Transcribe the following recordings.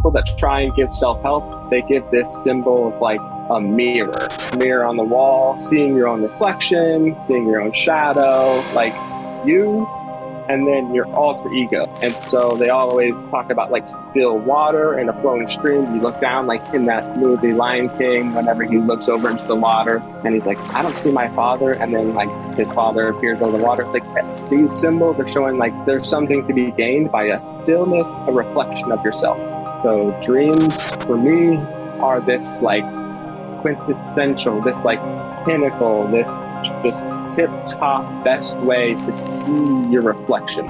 people that try and give self help, they give this symbol of like a mirror, mirror on the wall, seeing your own reflection, seeing your own shadow, like you and then your alter ego. And so they always talk about like still water and a flowing stream. You look down, like in that movie Lion King, whenever he looks over into the water and he's like, I don't see my father. And then like his father appears over the water. It's like these symbols are showing like there's something to be gained by a stillness, a reflection of yourself. So dreams for me are this like quintessential, this like pinnacle, this just tip top best way to see your reflection.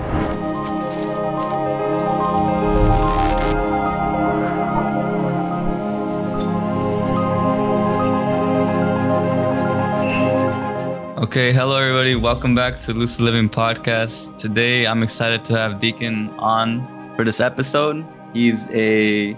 Okay, hello everybody. Welcome back to Lucid Living Podcast. Today I'm excited to have Deken on for this episode. He's a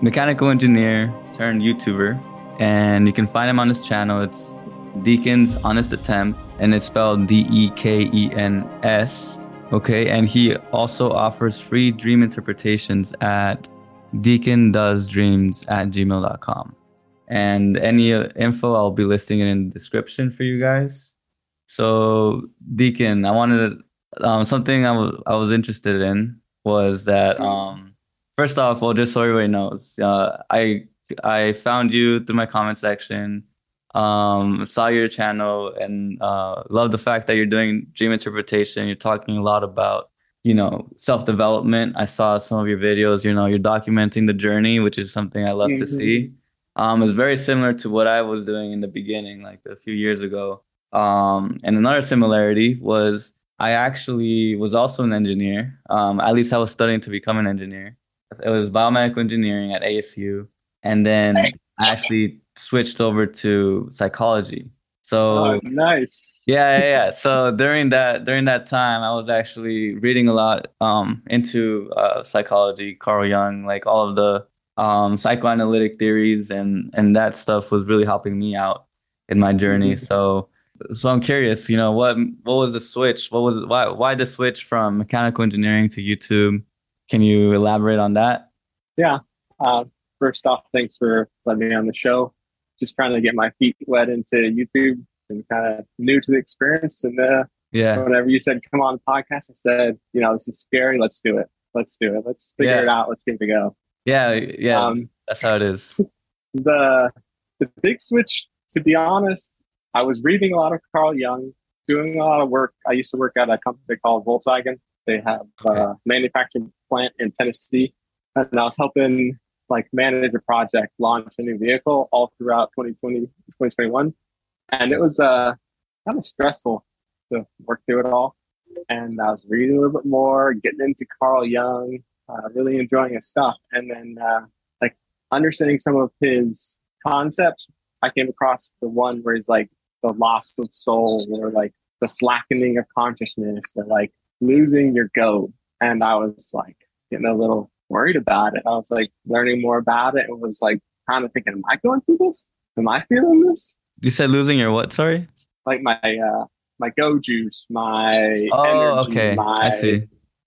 mechanical engineer turned YouTuber, and you can find him on his channel. It's Deken's Honest Attempt, and it's spelled D E K E N S. Okay, and he also offers free dream interpretations at dekendoesdreams at gmail.com. And any uh, info, I'll be listing it in the description for you guys. So, Deken, I wanted to, um, something I was I was interested in was that um, first off, well, just so everybody knows, uh, I I found you through my comment section, um, saw your channel, and uh, love the fact that you're doing dream interpretation. You're talking a lot about you know self development. I saw some of your videos. You know, you're documenting the journey, which is something I love Mm-hmm. to see. Um, it's very similar to what I was doing in the beginning, like a few years ago. Um, and another similarity was I actually was also an engineer. Um, at least I was studying to become an engineer. It was biomedical engineering at ASU, and then I actually switched over to psychology. So Oh, nice. yeah, yeah, yeah. So during that during that time, I was actually reading a lot um, into uh, psychology, Carl Jung, like all of the um, psychoanalytic theories, and and that stuff was really helping me out in my journey. Mhm. So so I'm curious, you know, what what was the switch? What was why why the switch from mechanical engineering to YouTube? Can you elaborate on that? Yeah. Uh, first off, thanks for letting me on the show. Just trying to get my feet wet into YouTube and kind of new to the experience. And uh, Yeah, whenever you said, come on the podcast, I said, you know, this is scary. Let's do it. Let's do it. Let's figure Yeah. it out. Let's give it a go. yeah, yeah. Um, that's how it is. the the big switch, to be honest, I was reading a lot of Carl Jung, doing a lot of work. I used to work at a company called Volkswagen. They have Okay. a manufacturing plant in Tennessee, and I was helping like manage a project, launch a new vehicle all throughout 2020, 2021, and it was uh kind of stressful to work through it all. And I was reading a little bit more, getting into Carl Jung, uh, really enjoying his stuff, and then. Uh, like understanding some of his concepts, I came across the one where he's like the loss of soul or like the slackening of consciousness or like losing your goat. And I was like getting a little worried about it. I was like learning more about it and was like kind of thinking, Am I going through this? Am I feeling this? You said losing your what? Sorry. Like my uh my go juice, my Oh, energy, okay. my I see.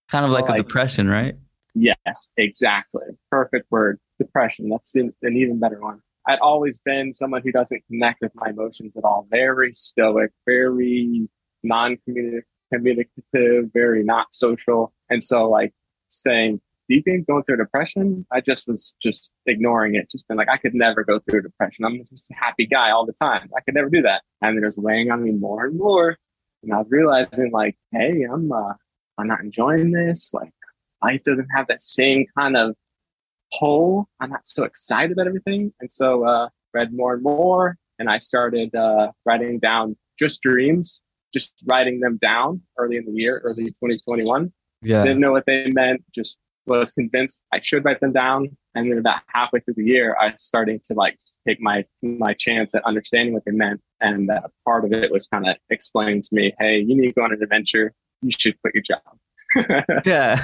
Kind of like a depression, right? Yes, exactly. Perfect word. Depression. That's an an even better one. I'd always been someone who doesn't connect with my emotions at all. Very stoic, very non-communicative, very not social. And so like saying, do you think going through depression? I just was just ignoring it. Just been like, I could never go through depression. I'm just a happy guy all the time. I could never do that. And it was weighing on me more and more. And I was realizing like, hey, I'm uh I'm not enjoying this. Like life doesn't have that same kind of pull. I'm not so excited about everything. And so uh read more and more and I started uh writing down just dreams, just writing them down early in the year, early 2021. Yeah. Didn't know what they meant, just was convinced I should write them down. And then about halfway through the year, I was starting to like take my my chance at understanding what they meant. And uh, part of it was kind of explaining to me, hey, you need to go on an adventure. You should quit your job. Yeah.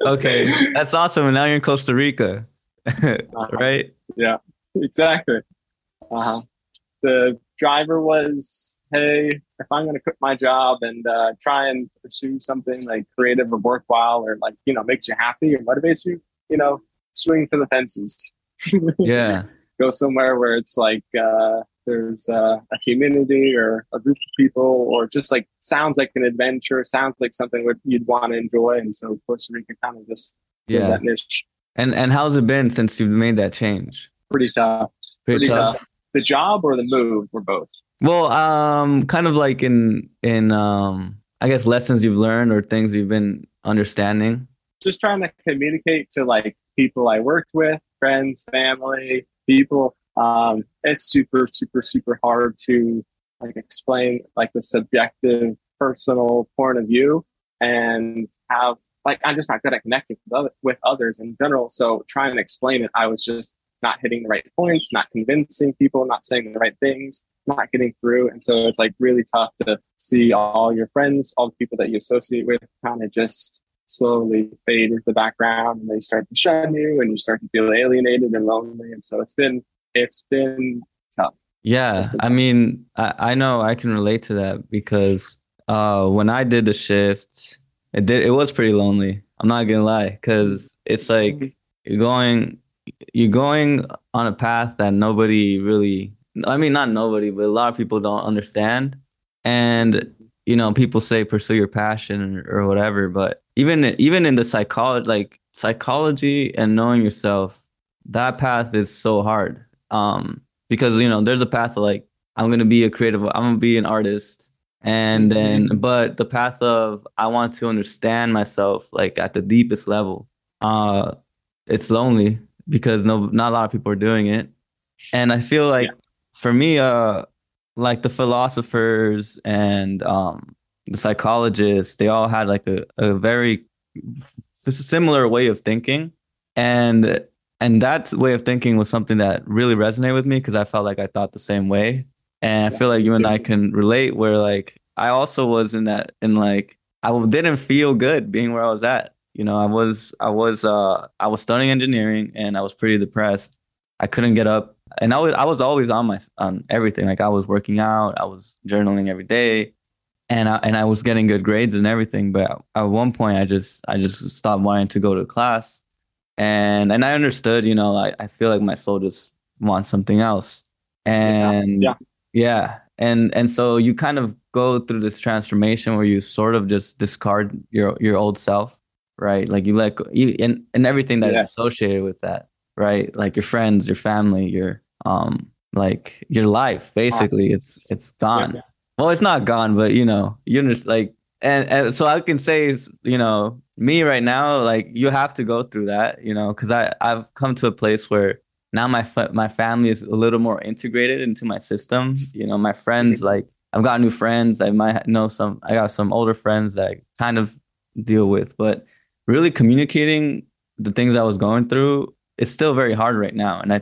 Okay. That's awesome. And now you're in Costa Rica. right? Yeah, exactly. Uh-huh. The driver was, hey, if I'm going to quit my job and uh, try and pursue something like creative or worthwhile or like, you know, makes you happy or motivates you, you know, swing for the fences. Yeah. Go somewhere where it's like uh, there's uh, a community or a group of people, or just like sounds like an adventure, sounds like something what you'd want to enjoy. And so Costa Rica kind of just Yeah. that niche. And and how's it been since you've made that change? Pretty tough. Pretty, tough. The job or the move or both. Well, um, kind of like in in um, I guess lessons you've learned or things you've been understanding. just trying to communicate to like people I worked with, friends, family, people. Um, it's super, super, super hard to like explain like the subjective, personal point of view and have like I'm just not good at connecting with, other, with others in general. So trying to explain it, I was just not hitting the right points, not convincing people, not saying the right things, not getting through. And so it's like really tough to see all your friends, all the people that you associate with kind of just slowly fade into the background and they start to shun you and you start to feel alienated and lonely. And so it's been, it's been tough. Yeah, I mean, I, I know I can relate to that because uh, when I did the shift, it did it was pretty lonely. I'm not gonna lie, because it's like you're going you're going on a path that nobody really. I mean, not nobody, but a lot of people don't understand. And you know, people say pursue your passion or, or whatever, but even even in the psychology, like psychology and knowing yourself, that path is so hard. Um, because you know there's a path of like i'm gonna be a creative i'm gonna be an artist and then but the path of i want to understand myself like at the deepest level uh it's lonely because no not a lot of people are doing it and i feel like for me uh like the philosophers and um the psychologists they all had like a, a very f- similar way of thinking and and that way of thinking was something that really resonated with me because I felt like I thought the same way. And I feel like you and I can relate where like I also was in that in like I didn't feel good being where I was at. You know, I was I was uh I was studying engineering and I was pretty depressed. I couldn't get up and I was I was always on my on everything. Like I was working out, I was journaling every day and I, and I was getting good grades and everything, but at one point I just I just stopped wanting to go to class and and I understood, you know, I, I feel like my soul just wants something else. And Yeah. yeah. And and so you kind of go through this transformation where you sort of just discard your your old self, right? Like you let go you, and and everything that is Yes. associated with that, right? Like your friends, your family, your um like your life basically it's it's gone. Yeah. well it's not gone but you know you're just like and, and so i can say you know me right now like you have to go through that you know because i i've come to a place where now my fa- my family is a little more integrated into my system. You know my friends like i've got new friends. I might know some i got some older friends that i kind of deal with but really communicating the things i was going through is still very hard right now and i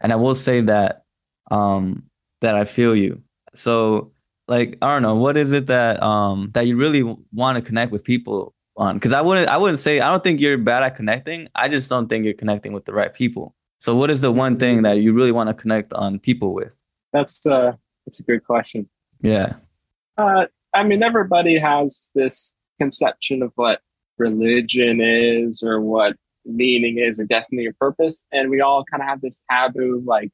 and i will say that um that i feel you. So like i don't know what is it that um that you really want to connect with people on? Because i wouldn't i wouldn't say i don't think you're bad at connecting. I just don't think you're connecting with the right people. So what is the one thing that you really want to connect on people with? That's uh, that's a good question. yeah. Uh, I mean, everybody has this conception of what religion is or what meaning is or destiny or purpose. And we all kind of have this taboo, like,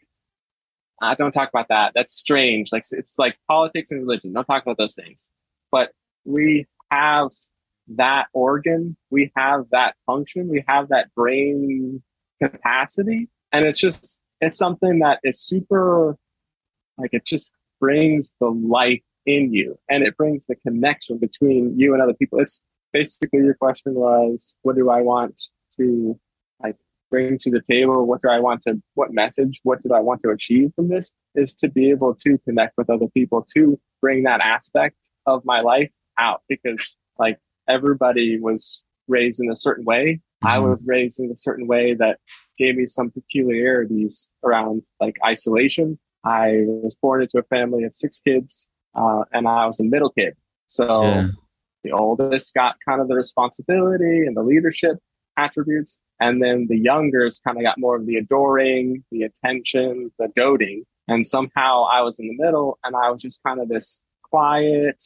uh, don't talk about that. That's strange. Like, it's like politics and religion. Don't talk about those things. But we have that organ, we have that function, we have that brain capacity. And it's just, it's something that is super, like, it just brings the life in you and it brings the connection between you and other people. It's basically your question was, what do I want to like bring to the table? What do I want to, what message, what do I want to achieve from this is to be able to connect with other people, to bring that aspect of my life out because like everybody was raised in a certain way. I Mhm. was raised in a certain way that gave me some peculiarities around like isolation. I was born into a family of six kids, uh, and I was a middle kid. So Yeah. the oldest got kind of the responsibility and the leadership attributes, and then the youngers kind of got more of the adoring, the attention, the doting. And somehow I was in the middle, and I was just kind of this quiet,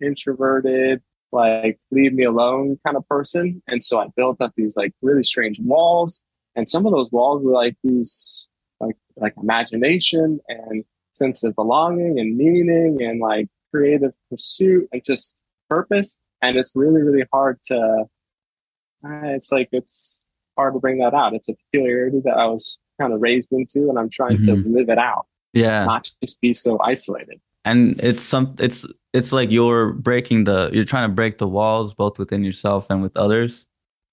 introverted, like leave me alone kind of person. And so I built up these like really strange walls And some of those walls were like these, like, like imagination and sense of belonging and meaning and like creative pursuit and just purpose. And it's really, really hard to, it's like, it's hard to bring that out. It's a peculiarity that I was kind of raised into and I'm trying Mhm. to live it out, Yeah. not just be so isolated. and it's some it's it's like you're breaking the you're trying to break the walls both within yourself and with others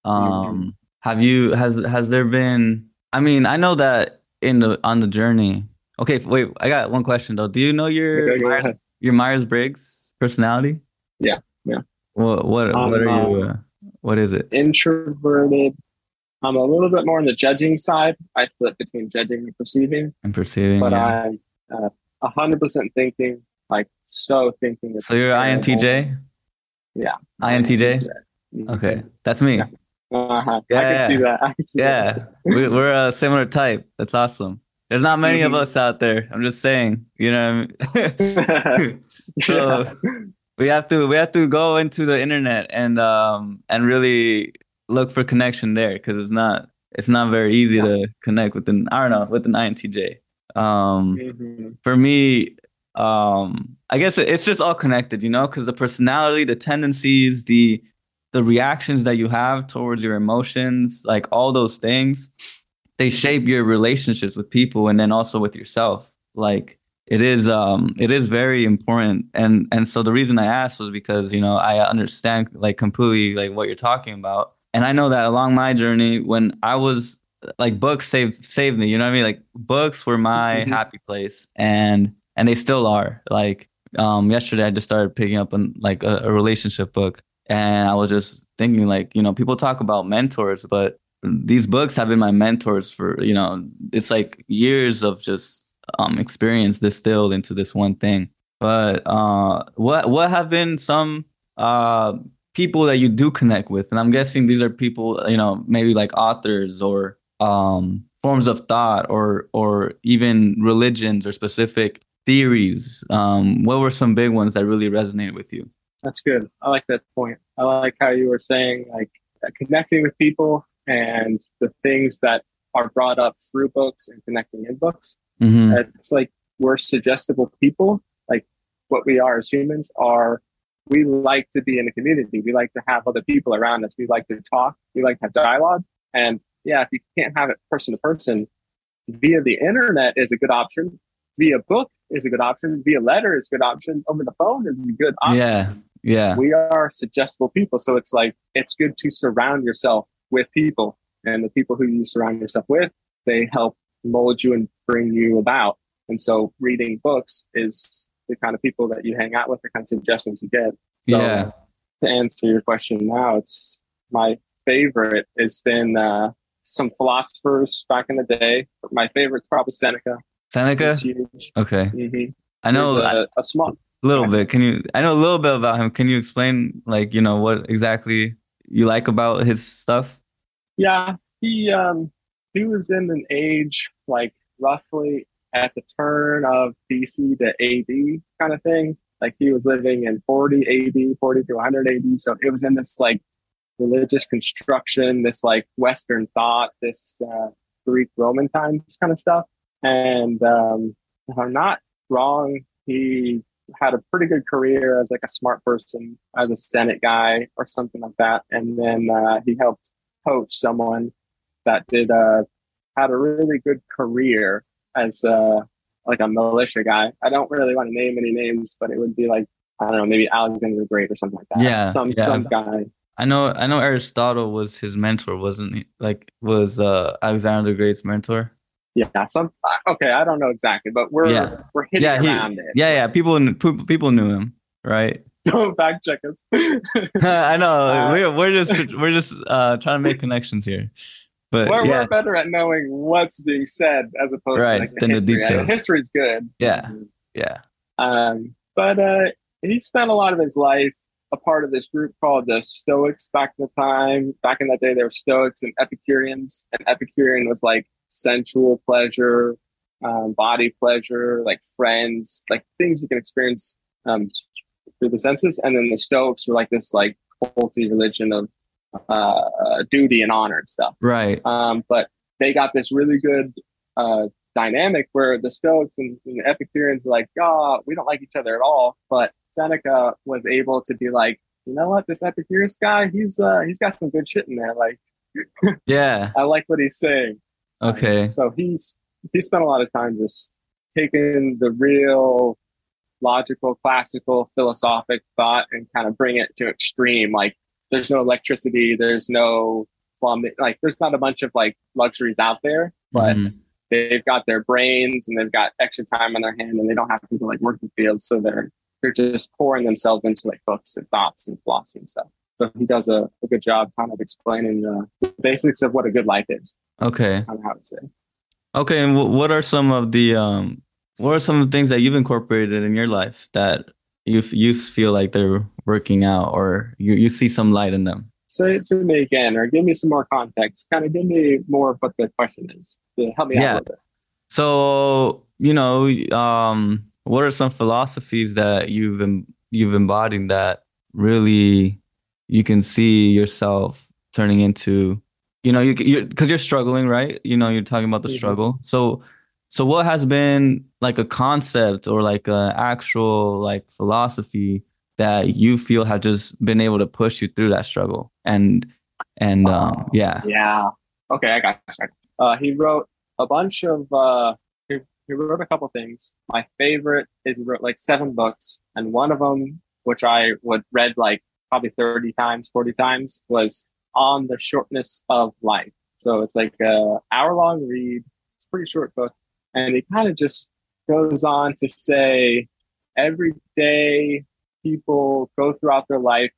um Mm-hmm. have you has has there been i mean i know that in the on the journey okay wait i got one question though do you know your Okay, myers, your myers-briggs personality Yeah, yeah. what what Um, what are you uh, what is it Introverted. I'm a little bit more on the judging side. I flip between judging and perceiving, i'm perceiving but yeah. I'm uh, a hundred percent thinking, like so thinking. so you're terrible. intj Yeah. intj okay that's me Yeah. Uh-huh. I Yeah, can see that. I can see Yeah, that. we, we're a similar type. That's awesome. There's not many of Mhm. us out there. I'm just saying. You know what I mean? so we have to we have to go into the internet and um and really look for connection there because it's not it's not very easy Yeah. to connect with an I don't know with an INTJ. Um, Mhm. for me, um, I guess it- it's just all connected, you know, because the personality, the tendencies, the the reactions that you have towards your emotions, like all those things, they shape your relationships with people and then also with yourself. Like it is um it is very important. And and so the reason I asked was because, you know, I understand like completely like what you're talking about. And I know that along my journey when I was like books saved saved me, you know what I mean? Like books were my Mhm. happy place and and they still are. Like um yesterday I just started picking up an like a, a relationship book and I was just thinking like, you know, people talk about mentors, but these books have been my mentors for, you know, it's like years of just um experience distilled into this one thing. But uh what what have been some uh people that you do connect with? And I'm guessing these are people, you know, maybe like authors or um forms of thought or or even religions or specific theories. Um what were some big ones that really resonated with you? That's good. I like that point. I like how you were saying like uh, connecting with people and the things that are brought up through books and connecting in books. Mm-hmm. It's like we're suggestible people. Like what we are as humans are, we like to be in a community. We like to have other people around us. We like to talk. We like to have dialogue. And yeah, if you can't have it person to person, via the internet is a good option. Via book is a good option. Via letter is a good option. Over the phone is a good option. Yeah. Yeah. We are suggestible people. So it's like, it's good to surround yourself with people. And the people who you surround yourself with, they help mold you and bring you about. And so reading books is the kind of people that you hang out with, the kind of suggestions you get. So Yeah. to answer your question now, it's my favorite. It's been uh, some philosophers back in the day. My favorite's probably Seneca. Seneca? Huge. Okay. hmm I know a, a small. little bit. Can you I know a little bit about him. Can you explain like, you know, what exactly you like about his stuff? Yeah, he um he was in an age like roughly at the turn of BC to AD kind of thing. Like he was living in 40 AD, 40 to 100 AD. So it was in this like religious construction, this like Western thought, this uh, Greek Roman times kind of stuff. And um, if I'm not wrong, he had a pretty good career as like a smart person, as a Senate guy or something like that. And then uh, he helped coach someone that did uh, had a really good career as uh, like a militia guy. I don't really want to name any names, but it would be like I don't know, maybe Alexander the Great or something like that. Yeah, some yeah. some guy. I know I know Aristotle was his mentor, wasn't he? Like was uh Alexander the Great's mentor? Yeah, some okay. I don't know exactly, but we're Yeah. we're hitting Yeah, he- around it. Yeah, yeah. People people knew him, right? Don't fact check us. I know. Uh, we're we're just we're just uh trying to make connections here. But we're, yeah, we're better at knowing what's being said as opposed Right, to like the than the history. Details. history's good. yeah, yeah. Um, but uh, he spent a lot of his life a part of this group called the Stoics back in the time. Back in that day, there were Stoics and Epicureans, and Epicurean was like sensual pleasure, um, body pleasure, like friends, like things you can experience um, through the senses. And then the Stoics were like this like culty religion of uh, duty and honor and stuff. Right. Um, but they got this really good uh, dynamic where the Stoics and, and the Epicureans were like, "Oh, we don't like each other at all," but Seneca was able to be like, "You know what? This Epicurus guy, he's uh, he's got some good shit in there. Like, yeah, I like what he's saying." Okay. Um, so he's he spent a lot of time just taking the real logical, classical, philosophic thought and kind of bring it to extreme. Like, there's no electricity, there's no plumbing, like, there's not a bunch of like luxuries out there, but Mhm. they've got their brains and they've got extra time on their hand and they don't have to like work the field. So they're they're just pouring themselves into like books and thoughts and philosophy and stuff. So he does a, a good job kind of explaining uh, the basics of what a good life is. Okay. Kind of how to say. Okay. And wh- what are some of the um what are some of the things that you've incorporated in your life that you you feel like they're working out or you, you see some light in them? Say it to me again, or give me some more context. Kind of give me more of what the question is to help me out Yeah. a little bit. So, you know, um, what are some philosophies that you've em- you've embodied that really you can see yourself turning into, you know, you because you're struggling, right? You know, you're talking about the Mhm. struggle. So, so what has been like a concept or like an actual like philosophy that you feel have just been able to push you through that struggle and and um, yeah, Yeah. Okay, I got you. Uh, he wrote a bunch of. Uh, he, he wrote a couple things. My favorite is he wrote like seven books, and one of them, which I would read like probably thirty times, forty times, was on the shortness of life. So it's like a hour long read. It's a pretty short book, and it kind of just goes on to say every day people go throughout their life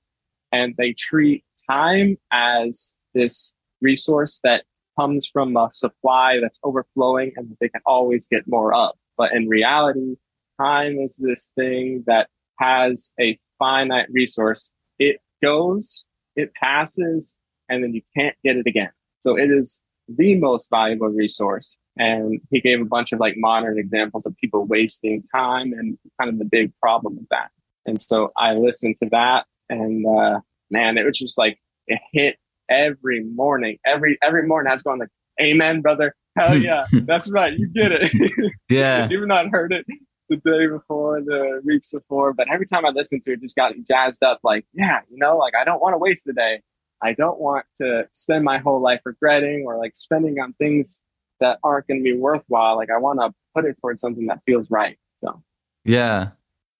and they treat time as this resource that comes from a supply that's overflowing and that they can always get more of. But in reality, time is this thing that has a finite resource. It goes, it passes, and then you can't get it again. So it is the most valuable resource. And he gave a bunch of like modern examples of people wasting time and kind of the big problem with that. And so I listened to that and uh, man, it was just like it hit every morning. Every every morning I was going like, Amen, brother. Hell yeah. That's right. You get it. yeah, You've I'd heard it the day before, the weeks before, but every time I listened to it, just got jazzed up. Like, yeah, you know, like I don't want to waste the day. I don't want to spend my whole life regretting or like spending on things that aren't going to be worthwhile. Like I want to put it towards something that feels right. So Yeah.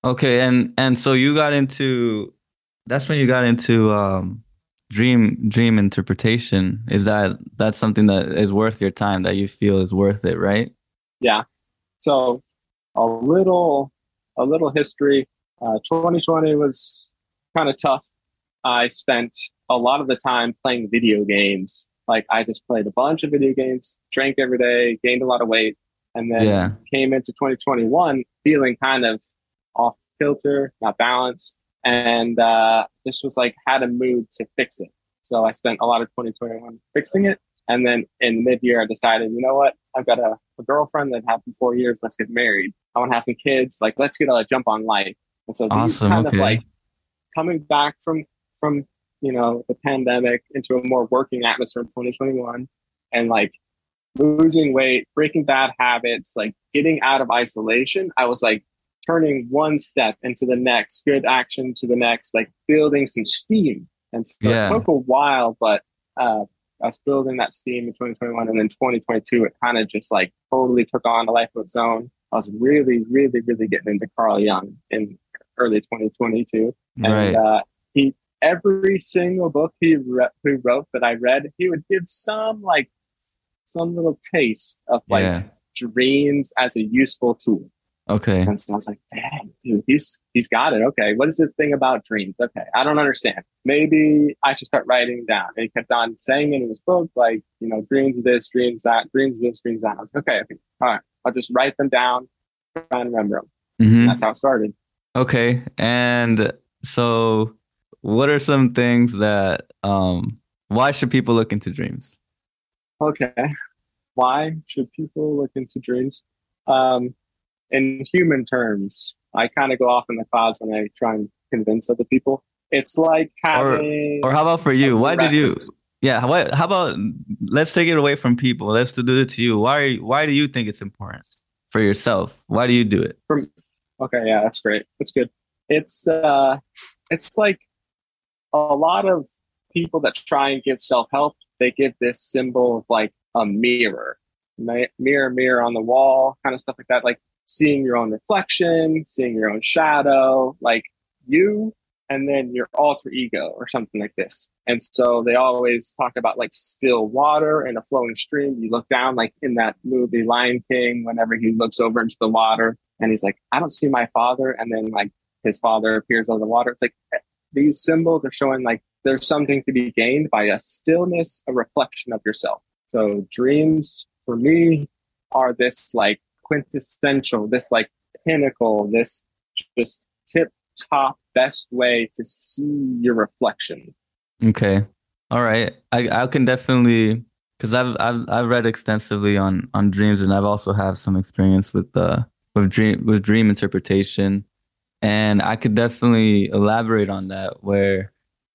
Okay, and and so you got into that's when you got into um dream dream interpretation. Is that that's something that is worth your time that you feel is worth it, right? yeah. So a little a little history. Uh, 2020 was kind of tough. I spent a lot of the time playing video games. Like I just played a bunch of video games, drank every day, gained a lot of weight, and then Yeah. came into 2021 feeling kind of off kilter, not balanced, and uh, this was like had a mood to fix it. So I spent a lot of 2021 fixing it, and then in mid year I decided, you know what, I've got a, a girlfriend that had for four years. Let's get married. I want to have some kids. Like let's get a jump on life. And so these Awesome, kind okay. of like coming back from from you know the pandemic into a more working atmosphere in 2021 and like losing weight breaking bad habits like getting out of isolation i was like turning one step into the next good action to the next like building some steam and so Yeah. it took a while but uh I was building that steam in 2021 and then 2022 it kind of just like totally took on a life of its own. I was really, really, really getting into Carl Jung in early 2022. And Right. uh, he every single book he, re- he wrote that I read, he would give some like some little taste of like yeah. dreams as a useful tool. Okay. And so I was like, dang, dude, he's he's got it. Okay, what is this thing about dreams? Okay, I don't understand. Maybe I should start writing it down. And he kept on saying it in his book, like, you know, dreams this, dreams that, dreams this, dreams that. I was like, okay, okay, all right. I'll just write them down, try and remember them. Mhm. That's how it started. Okay. And so what are some things that um why should people look into dreams? Okay. Why should people look into dreams? Um, in human terms, I kind of go off in the clouds when I try and convince other people. It's like having Or how about for you? Why did you yeah, how, how about let's take it away from people. Let's do it to you. Why why do you think it's important for yourself? Why do you do it? From okay, yeah, that's great. That's good. It's uh it's like a lot of people that try and give self-help, they give this symbol of like a mirror. Mirror, mirror on the wall, kind of stuff like that. Like seeing your own reflection, seeing your own shadow, like you and then your alter ego or something like this. And so they always talk about like still water and a flowing stream. You look down, like in that movie Lion King, whenever he looks over into the water and he's like, I don't see my father. And then like his father appears on the water. It's like these symbols are showing like there's something to be gained by a stillness, a reflection of yourself. So dreams for me are this like quintessential, this like pinnacle, this just tip top best way to see your reflection. Okay. All right. I, I can definitely because I've I've I've read extensively on on dreams and I've also have some experience with uh with dream with dream interpretation. And I could definitely elaborate on that where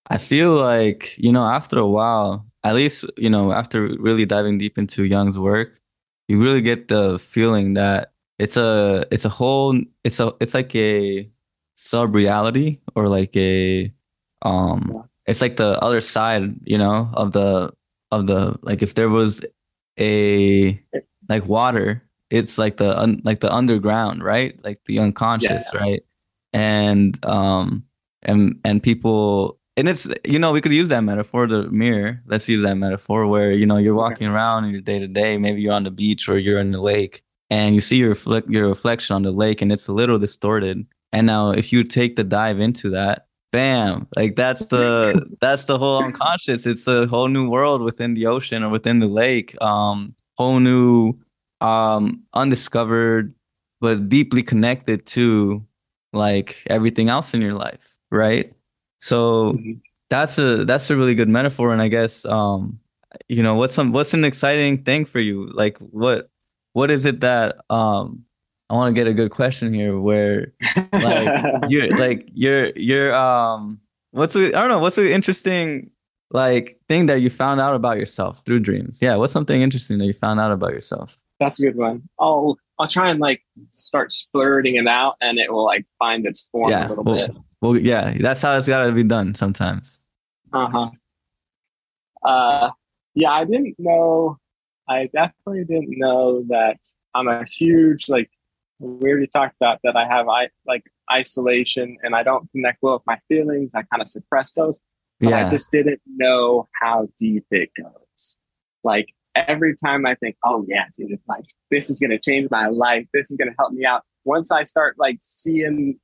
I feel like, you know, after a while, at least, you know, after really diving deep into Jung's work, you really get the feeling that it's a it's a whole it's a it's like a sub reality or like a um it's like the other side you know of the of the like if there was a like water it's like the un, like the underground right? Like the unconscious yes. right and um and and people and it's you know we could use that metaphor the mirror let's use that metaphor where you know you're walking around in your day to day maybe you're on the beach or you're in the lake and you see your your reflection on the lake and it's a little distorted and now if you take the dive into that, bam, like that's the that's the whole unconscious. It's a whole new world within the ocean or within the lake. Um, whole new um undiscovered but deeply connected to like everything else in your life, right? So mm-hmm. that's a that's a really good metaphor and I guess um you know what's some what's an exciting thing for you? Like what what is it that um I want to get a good question here where like you're like you're you're um what's a, I don't know what's an interesting like thing that you found out about yourself through dreams. Yeah, what's something interesting that you found out about yourself? That's a good one. I'll I'll try and like start splurting it out and it will like find its form yeah, a little well, bit. Well, yeah, that's how it's got to be done sometimes. Uh-huh. Uh yeah, I didn't know I definitely didn't know that I'm a huge like we already talked about that I have I like isolation and I don't connect well with my feelings. I kind of suppress those. But yeah. I just didn't know how deep it goes. Like every time I think, oh yeah, dude, like this is gonna change my life. This is gonna help me out. Once I start like seeing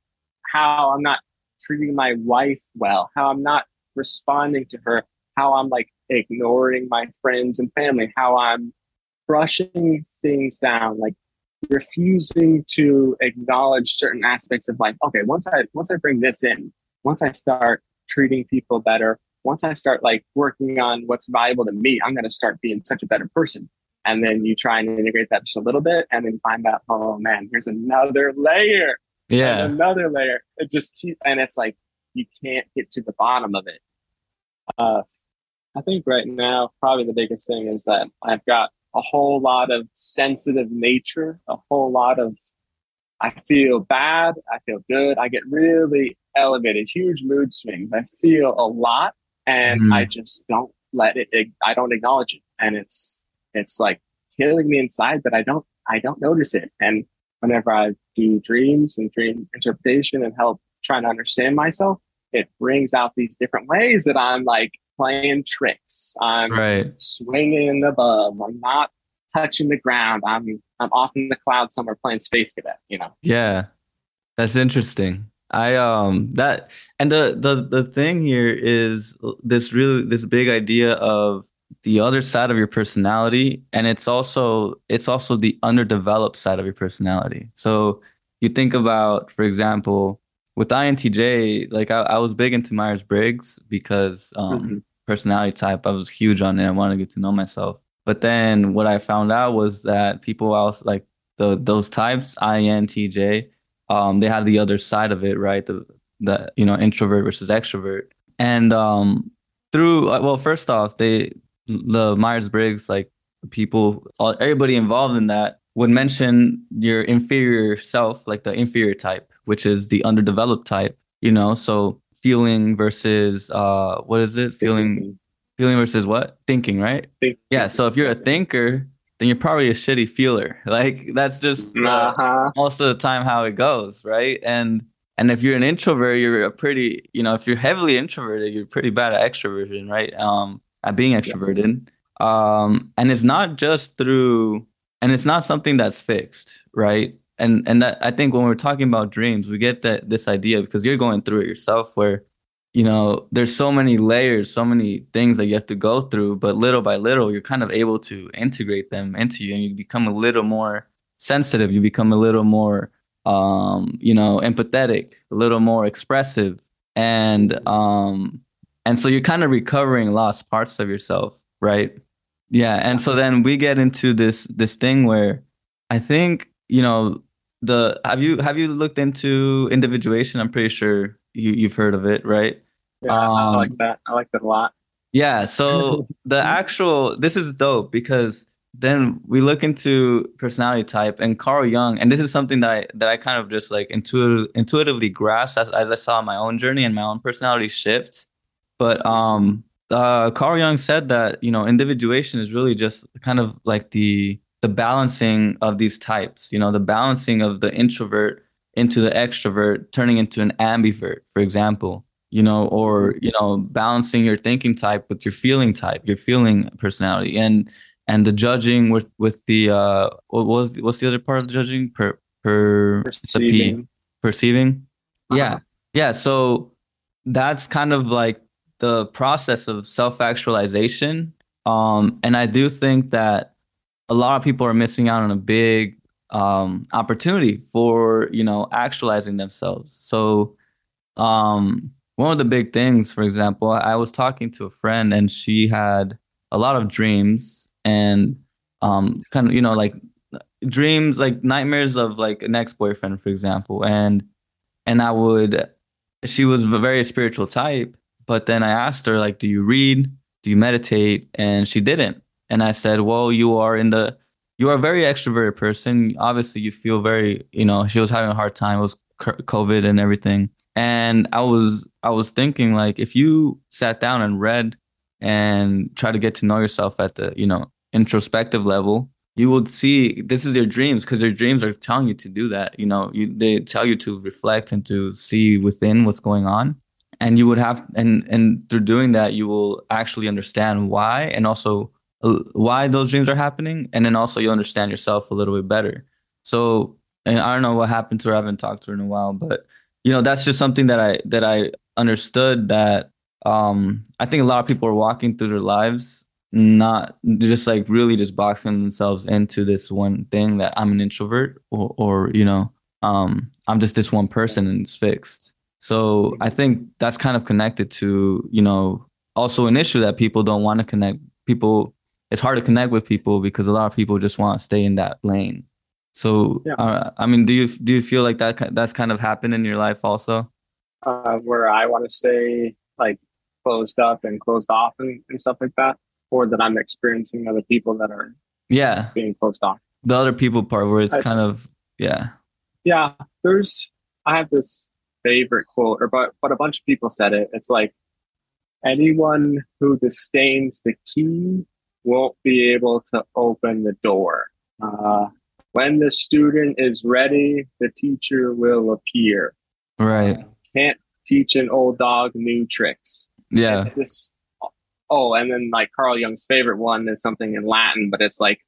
how I'm not treating my wife well, how I'm not responding to her, how I'm like ignoring my friends and family, how I'm brushing things down, like refusing to acknowledge certain aspects of life. Okay, once I once I bring this in, once I start treating people better, once I start like working on what's valuable to me, I'm gonna start being such a better person. And then you try and integrate that just a little bit and then find out, oh man, here's another layer. Yeah. another layer. It just keep and it's like you can't get to the bottom of it. Uh I think right now probably the biggest thing is that I've got a whole lot of sensitive nature, a whole lot of I feel bad, I feel good, I get really elevated, huge mood swings. I feel a lot and mm-hmm. I just don't let it I don't acknowledge it. And it's it's like killing me inside, but I don't I don't notice it. And whenever I do dreams and dream interpretation and help trying to understand myself, it brings out these different ways that I'm like playing tricks. I'm right. swinging above. I'm not touching the ground. I'm I'm off in the cloud somewhere playing space cadet. You know. Yeah, that's interesting. I um that and the the the thing here is this really this big idea of the other side of your personality and it's also it's also the underdeveloped side of your personality. So you think about for example with INTJ, like I, I was big into Myers Briggs because um, mm-hmm. personality type, I was huge on it. I wanted to get to know myself. But then what I found out was that people else like the those types, INTJ, um, they have the other side of it, right? The the you know introvert versus extrovert, and um, through uh, well, first off, they the Myers Briggs like people, all, everybody involved in that would mention your inferior self, like the inferior type, which is the underdeveloped type. You know, so feeling versus uh, what is it? Feeling, feeling versus what? Thinking, right? Yeah. So if you're a thinker, then you're probably a shitty feeler. Like that's just uh, Uh-huh. most of the time how it goes, right? And and if you're an introvert, you're a pretty, you know, if you're heavily introverted, you're pretty bad at extroversion, right? Um, at being extroverted. Um, and it's not just through, and it's not something that's fixed, right? And and that, I think when we're talking about dreams, we get that this idea because you're going through it yourself, where you know there's so many layers, so many things that you have to go through, but little by little, you're kind of able to integrate them into you, and you become a little more sensitive. You become a little more um, you know, empathetic, a little more expressive, and um, and so you're kind of recovering lost parts of yourself, right? Yeah, and so then we get into this this thing where I think you know the have you have you looked into individuation? I'm pretty sure you you've heard of it, right? Yeah, I Um, like that. I like that a lot. Yeah, so the actual this is dope because then we look into personality type and Carl Jung, and this is something that I that I kind of just like intuitive, intuitively grasped as, as I saw my own journey and my own personality shifts. But um uh Carl Jung said that, you know, individuation is really just kind of like the the balancing of these types, you know, the balancing of the introvert into the extrovert, turning into an ambivert, for example you know, or you know, balancing your thinking type with your feeling type, your feeling personality, and and the judging with with the uh, what was what's the other part of the judging? Per per it's a P. Perceiving. perceiving. Yeah, Uh-huh. yeah. So that's kind of like the process of self actualization. Um, and I do think that a lot of people are missing out on a big um, opportunity for you know actualizing themselves. So um, one of the big things, for example, I was talking to a friend and she had a lot of dreams and um, kind of you know like dreams like nightmares of like an ex-boyfriend for example. And and i would she was a very spiritual type but then i asked her like do you read? Do you meditate? And she didn't. And i said well you are in the you are a very extroverted person. Obviously you feel very you know she was having a hard time. It was covid and everything and i was i was thinking like if you sat down and read and try to get to know yourself at the you know introspective level you will see this is your dreams because your dreams are telling you to do that you know you they tell you to reflect and to see within what's going on. And you would have and and through doing that you will actually understand why and also uh, why those dreams are happening. And then also you understand yourself a little bit better. So and i don't know what happened to her. I haven't talked to her in a while but you know that's just something that i that i understood that um i think a lot of people are walking through their lives not just like really just boxing themselves into this one thing that I'm an introvert or, or you know, um, I'm just this one person and it's fixed. So I think that's kind of connected to, you know, also an issue that people don't want to connect. People, it's hard to connect with people because a lot of people just want to stay in that lane. So, Yeah. uh, I mean, do you do you feel like that that's kind of happened in your life also? uh, where I want to stay like closed up and closed off and, and stuff like that, or that I'm experiencing other people that are Yeah, being closed off. the other people part where it's I- kind of yeah, Yeah, there's I have this favorite quote, or but but a bunch of people said it. It's like anyone who disdains the key won't be able to open the door. Uh, when the student is ready, the teacher will appear. right, Can't teach an old dog new tricks. yeah, It's this. Oh, and then like Carl Jung's favorite one is something in Latin, but it's like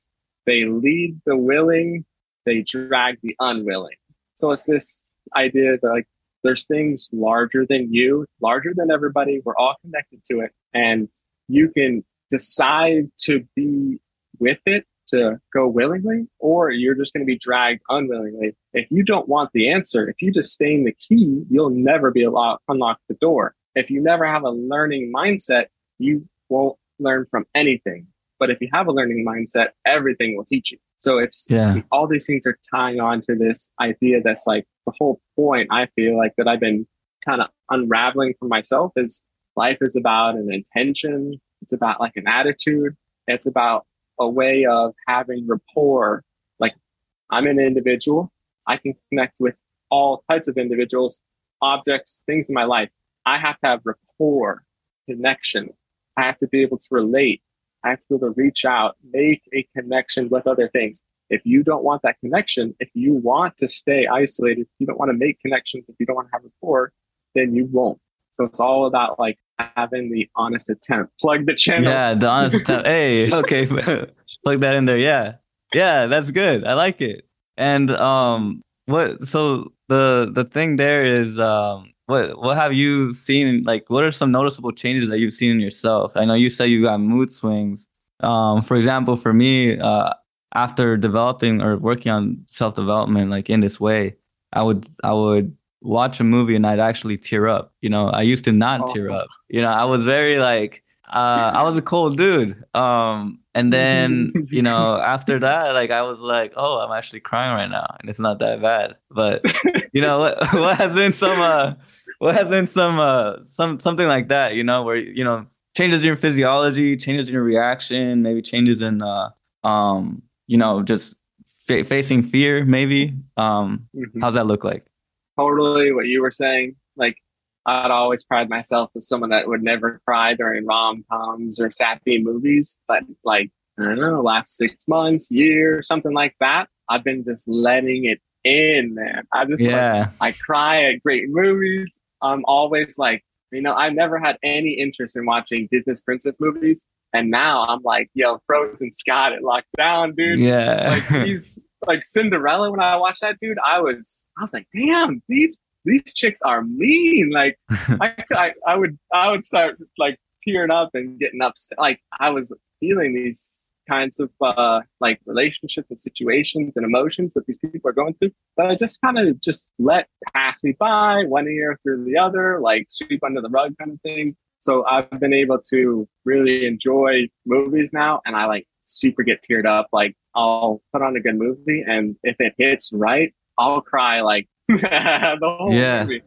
they lead the willing, they drag the unwilling. So it's this idea that like there's things larger than you, larger than everybody. We're all connected to it, and you can decide to be with it to go willingly, or you're just going to be dragged unwillingly. If you don't want the answer, if you disdain the key, you'll never be allowed to unlock the door. If you never have a learning mindset, you won't learn from anything. But if you have a learning mindset, everything will teach you. So it's yeah, all these things are tying on to this idea that's like the whole point I feel like that I've been kind of unraveling for myself is life is about an intention. It's about like an attitude. It's about a way of having rapport. Like I'm an individual. I can connect with all types of individuals, objects, things in my life. I have to have rapport, connection. I have to be able to relate. I have to be able to reach out, make a connection with other things. If you don't want that connection, if you want to stay isolated, if you don't want to make connections, if you don't want to have rapport, then you won't. So it's all about like having the honest attempt. Plug the channel. Yeah, the honest attempt. hey, okay, plug that in there. Yeah, yeah, that's good. I like it. And um, what? So the the thing there is um, what what have you seen? Like, what are some noticeable changes that you've seen in yourself? I know you say you got mood swings. Um, for example, for me, uh, after developing or working on self development, like in this way, I would I would watch a movie and I'd actually tear up. You know, I used to not oh. tear up. You know, I was very like uh, I was a cold dude. Um, and then you know after that, like I was like, oh, I'm actually crying right now, and it's not that bad. But you know what? What has been some uh, what has been some uh, some something like that? You know, where you know changes in your physiology, changes in your reaction, maybe changes in uh, um, you know, just fa- facing fear, maybe. Um, mm-hmm. how's that look like? Totally what you were saying. Like I'd always pride myself as someone that would never cry during rom coms or sappy movies. But like, I don't know, last six months, year, something like that, I've been just letting it in, man. I just yeah. like, I cry at great movies. I'm always like, you know, I never had any interest in watching Disney princess movies. And now I'm like, yo, Frozen's got it locked down, dude. Yeah. Like he's like Cinderella, when I watched that dude, I was I was like, damn, these these chicks are mean. Like I, I, I would I would start like tearing up and getting upset. Like I was feeling these kinds of uh, like relationships and situations and emotions that these people are going through. But I just kind of just let pass me by one ear through the other, like sweep under the rug kind of thing. So I've been able to really enjoy movies now, and I like super get teared up. Like I'll put on a good movie, and if it hits right, I'll cry like the whole yeah. movie.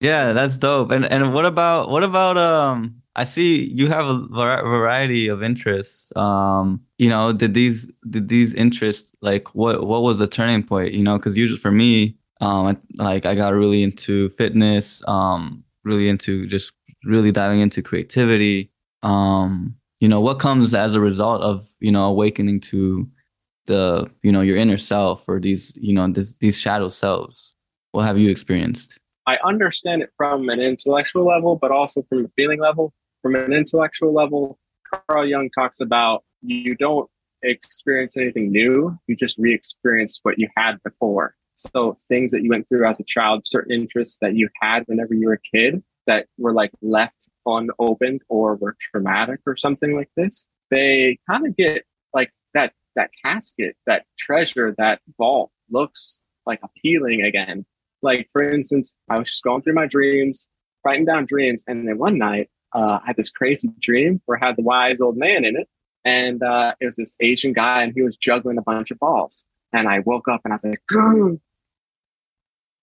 Yeah, that's dope. And and what about what about um? I see you have a variety of interests. Um, you know, did these did these interests like what what was the turning point? You know, because usually for me, um, I, like I got really into fitness, um, really into just really diving into creativity. Um, you know what comes as a result of you know awakening to the you know your inner self or these you know this, these shadow selves what have you experienced i understand it from an intellectual level but also from a feeling level from an intellectual level carl jung talks about you don't experience anything new you just re-experience what you had before so things that you went through as a child certain interests that you had whenever you were a kid that were like left unopened or were traumatic or something like this, they kind of get like that that casket, that treasure, that vault looks like appealing again. Like for instance, I was just going through my dreams, writing down dreams, and then one night uh, I had this crazy dream where I had the wise old man in it, and uh, it was this Asian guy, and he was juggling a bunch of balls. And I woke up and I was like,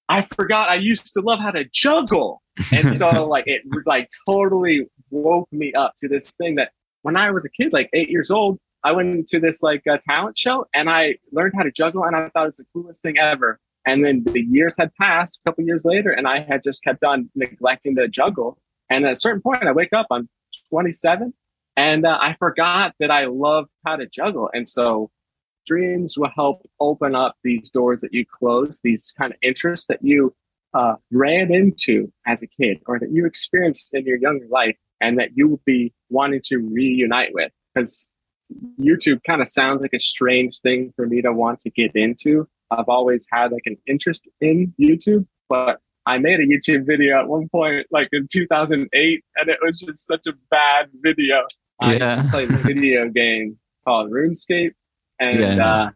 I forgot I used to love how to juggle. And so like it like totally woke me up to this thing that when I was a kid, like eight years old, I went to this like uh, talent show and I learned how to juggle and I thought it was the coolest thing ever. And then the years had passed a couple years later and I had just kept on neglecting the juggle. And at a certain point, I wake up, I'm 27 and uh, I forgot that I love how to juggle. And so dreams will help open up these doors that you close, these kind of interests that you uh, ran into as a kid or that you experienced in your younger life and that you will be wanting to reunite with. Because YouTube kind of sounds like a strange thing for me to want to get into. I've always had like an interest in YouTube, but I made a YouTube video at one point, like in 2008, and it was just such a bad video. Yeah. I used to play this video game called RuneScape, and yeah,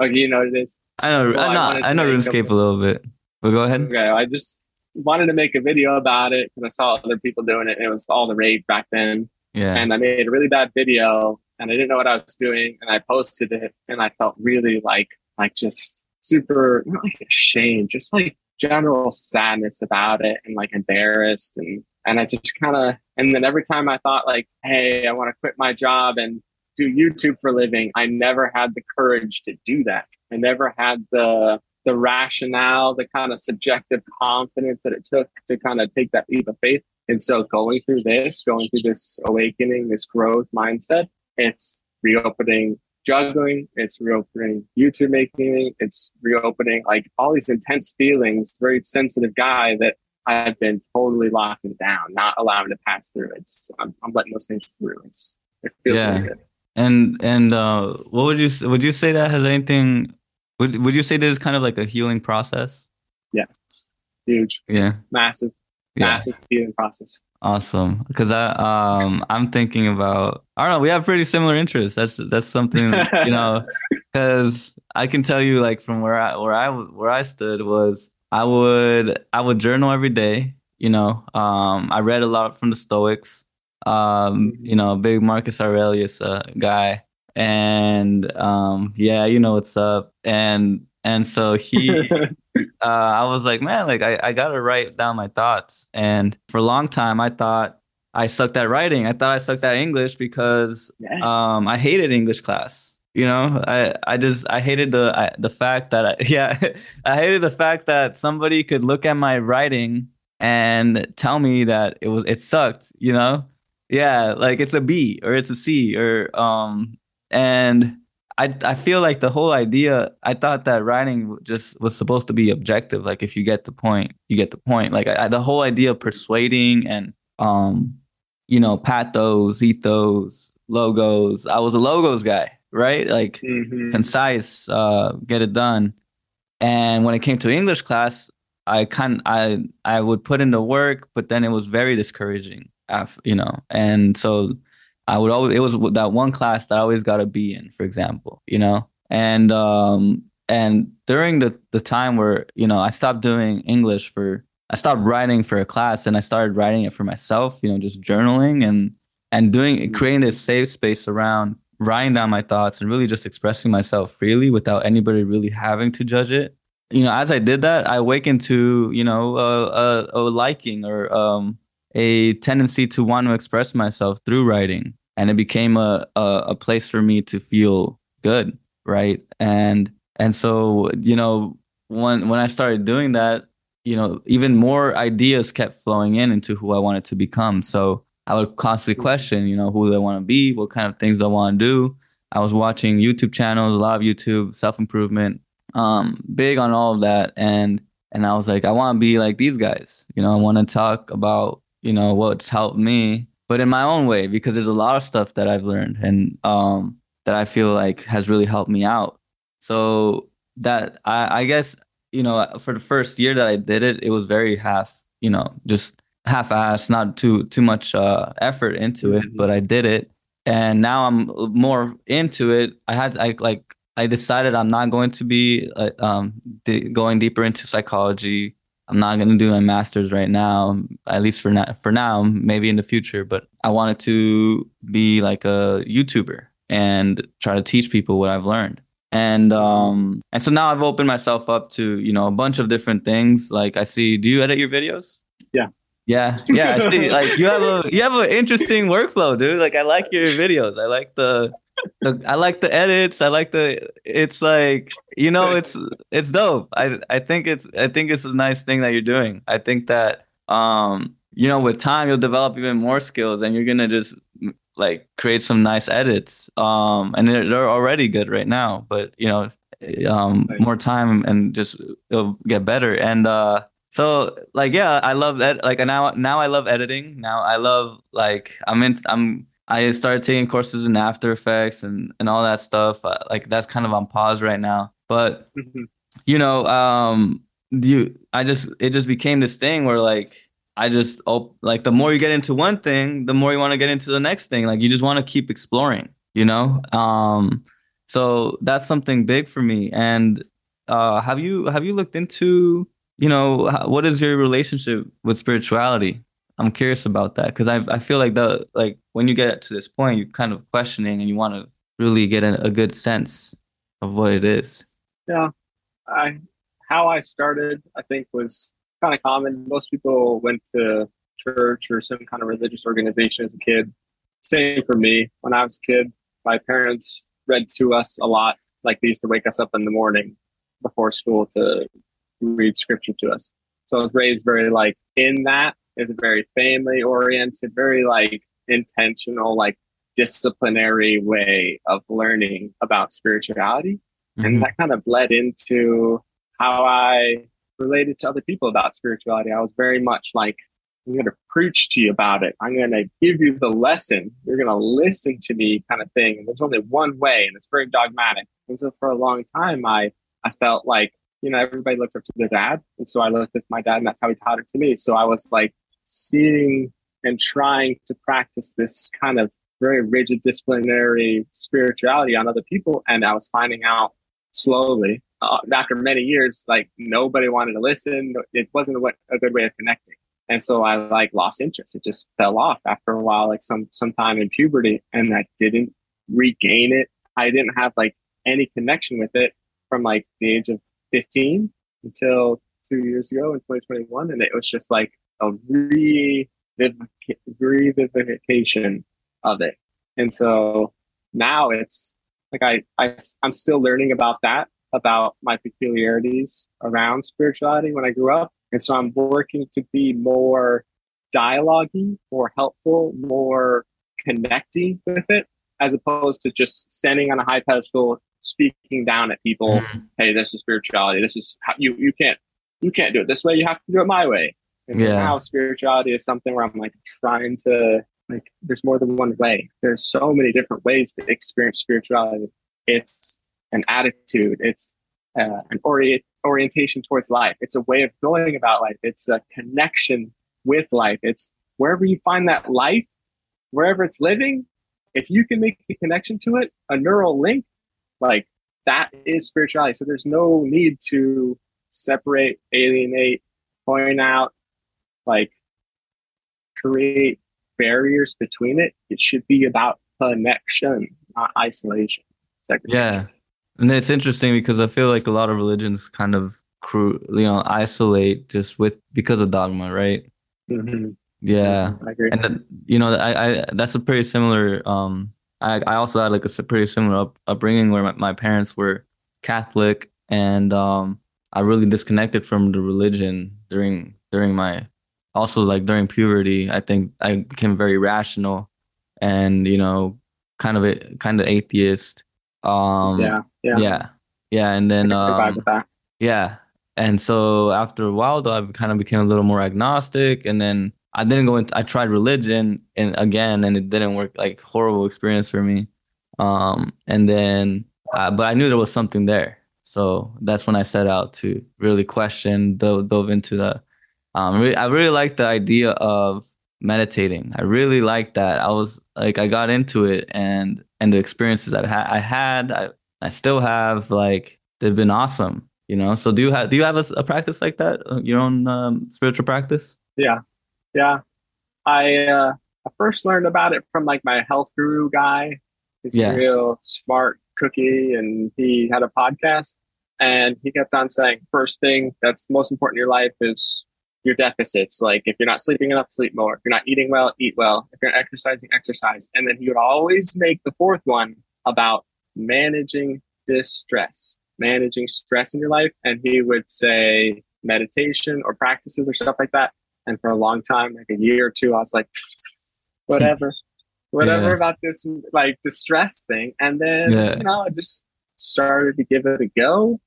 uh, okay, you know what it is. I know, well, I know, I, I know RuneScape a, a little bit. But go ahead. Okay, I just wanted to make a video about it because I saw other people doing it, and it was all the rage back then. Yeah. And I made a really bad video, and I didn't know what I was doing, and I posted it, and I felt really like, like just super, not like ashamed, just like general sadness about it, and like embarrassed, and and I just kind of And then every time I thought like, hey, I want to quit my job and do YouTube for living, I never had the courage to do that. I never had the the rationale, the kind of subjective confidence that it took to kind of take that leap of faith. And so going through this, going through this awakening, this growth mindset, it's reopening juggling, it's reopening YouTube making, it's reopening like all these intense feelings, very sensitive guy that I've been totally locking down, not allowing to pass through. It's I'm, I'm letting those things through. It's it feels yeah. really good. And and uh, what would you would you say that has anything? Would would you say this is kind of like a healing process? Yes, huge. Yeah, massive, yeah. massive healing process. Awesome, because I um I'm thinking about I don't know we have pretty similar interests. That's that's something you know because I can tell you like from where I where I where I stood was I would I would journal every day. You know, um, I read a lot from the Stoics. Um, you know, big Marcus Aurelius uh, guy, and um, yeah, you know what's up. And and so he, uh, I was like, man, like I, I gotta write down my thoughts. And for a long time, I thought I sucked at writing. I thought I sucked at English because yes. um, I hated English class. You know, I, I just I hated the I, the fact that I, yeah I hated the fact that somebody could look at my writing and tell me that it was it sucked. You know, yeah, like it's a B or it's a C or um and I I feel like the whole idea I thought that writing just was supposed to be objective. Like if you get the point, you get the point. Like I, the whole idea of persuading and um, you know, pathos, ethos, logos. I was a logos guy, right? Like mm-hmm. concise, uh, get it done. And when it came to English class, I kind I I would put in the work, but then it was very discouraging. After, you know, and so I would always it was that one class that I always got a B in, for example, you know, and um and during the the time where you know I stopped doing English for I stopped writing for a class and I started writing it for myself, you know, just journaling and and doing creating this safe space around writing down my thoughts and really just expressing myself freely without anybody really having to judge it. You know, as I did that, I awakened to you know a, a, a liking or um, a tendency to want to express myself through writing and it became a, a, a place for me to feel good right? And and so you know when when i started doing that you know even more ideas kept flowing in into who i wanted to become. So i would constantly mm-hmm. question you know who do i want to be? What kind of things do i want to do? I was watching youtube channels a lot of youtube self-improvement um big on all of that. And and i was like i want to be like these guys. You know i want to talk about you know what's helped me but in my own way because there's a lot of stuff that I've learned and um, that I feel like has really helped me out. So that I, I guess you know for the first year that I did it, it was very half you know just half-assed, not too too much uh, effort into it, mm-hmm. but I did it, and now I'm more into it. I had I like I decided I'm not going to be uh, um, going deeper into psychology I'm not going to do my master's right now, at least for now, for now, maybe in the future, but I wanted to be like a YouTuber and try to teach people what I've learned. And um and so now I've opened myself up to, you know, a bunch of different things. Like I see, do you edit your videos? Yeah. Yeah. Yeah, I see like you have a you have an interesting workflow, dude. Like I like your videos. I like the the, I like the edits. I like the. It's like you know, it's it's dope. I I think it's I think it's a nice thing that you're doing. I think that um you know with time you'll develop even more skills and you're gonna just like create some nice edits. Um and they're, they're already good right now, but you know um nice. more time and just it'll get better and uh so like yeah i love that like now now i love editing now i love like i'm in i'm I started taking courses in After Effects and, and all that stuff. Uh, like that's kind of on pause right now. But mm-hmm. you know, um, you I just it just became this thing where like I just oh, like the more you get into one thing, the more you want to get into the next thing. Like you just want to keep exploring, you know. Um, so that's something big for me. And uh, have you have you looked into you know what is your relationship with spirituality? I'm curious about that because I I feel like the like when you get to this point, you're kind of questioning and you want to really get a, a good sense of what it is. Yeah, I how I started, I think, was kind of common. Most people went to church or some kind of religious organization as a kid. Same for me. When I was a kid, my parents read to us a lot. Like they used to wake us up in the morning before school to read scripture to us. So I was raised very like in that. It's very family oriented, very like intentional, like disciplinary way of learning about spirituality. Mm-hmm. And that kind of led into how I related to other people about spirituality. I was very much like, I'm going to preach to you about it. I'm going to give you the lesson. You're going to listen to me kind of thing. And there's only one way and it's very dogmatic. And so for a long time, I, I felt like, you know, everybody looks up to their dad. And so I looked at my dad and that's how he taught it to me. So I was like seeing and trying to practice this kind of very rigid disciplinary spirituality on other people. And I was finding out slowly uh, after many years, like nobody wanted to listen. It wasn't a, a, good way of connecting. And so I like lost interest. It just fell off after a while, like some, sometime in puberty and I didn't regain it. I didn't have like any connection with it from like the age of 15 until two years ago in 2021. And it was just like a revivification of it. And so now it's like I, I I'm still learning about that, about my peculiarities around spirituality when I grew up. And so I'm working to be more dialogue more helpful, more connecting with it, as opposed to just standing on a high pedestal, speaking down at people. Mm-hmm. Hey, this is spirituality. This is how you, you can't, you can't do it this way. You have to do it my way. And so yeah. now spirituality is something where I'm like trying to like there's more than one way. There's so many different ways to experience spirituality. It's an attitude. It's uh, an orient, orientation towards life. It's a way of going about life. It's a connection with life. It's wherever you find that life, wherever it's living, if you can make a connection to it, a neural link, like that is spirituality. So there's no need to separate, alienate, point out, like create barriers between it. It should be about connection, not isolation. Yeah. And it's interesting because I feel like a lot of religions kind of crew, you know, isolate just with because of dogma, right? Mm-hmm. Yeah, I agree. And then, you know, I, I that's a pretty similar. Um, I I also had like a pretty similar up, upbringing where my, my parents were Catholic, and um, I really disconnected from the religion during during my also like during puberty, I think I became very rational and, you know, kind of a kind of atheist. Um yeah, yeah. Yeah. Yeah. And then um, yeah. And so after a while though, I kind of became a little more agnostic and then I didn't go into I tried religion and again and it didn't work like horrible experience for me. Um and then uh, but I knew there was something there. So that's when I set out to really question, dove, dove into the um, I really like the idea of meditating. I really like that. I was like, I got into it, and and the experiences I've had, I had, I, I still have, like they've been awesome. You know. So do you have do you have a, a practice like that? Uh, your own um, spiritual practice? Yeah, yeah. I uh, I first learned about it from like my health guru guy. He's yeah. a real smart cookie, and he had a podcast. And he kept on saying, first thing that's most important in your life is your deficits. Like if you're not sleeping enough, sleep more. If you're not eating well, eat well. If you're exercising, exercise. And then he would always make the fourth one about managing distress, managing stress in your life. And he would say meditation or practices or stuff like that. And for a long time, like a year or two, I was like, hmm. whatever, whatever yeah. about this like distress thing. And then, yeah. you know, I just started to give it a go.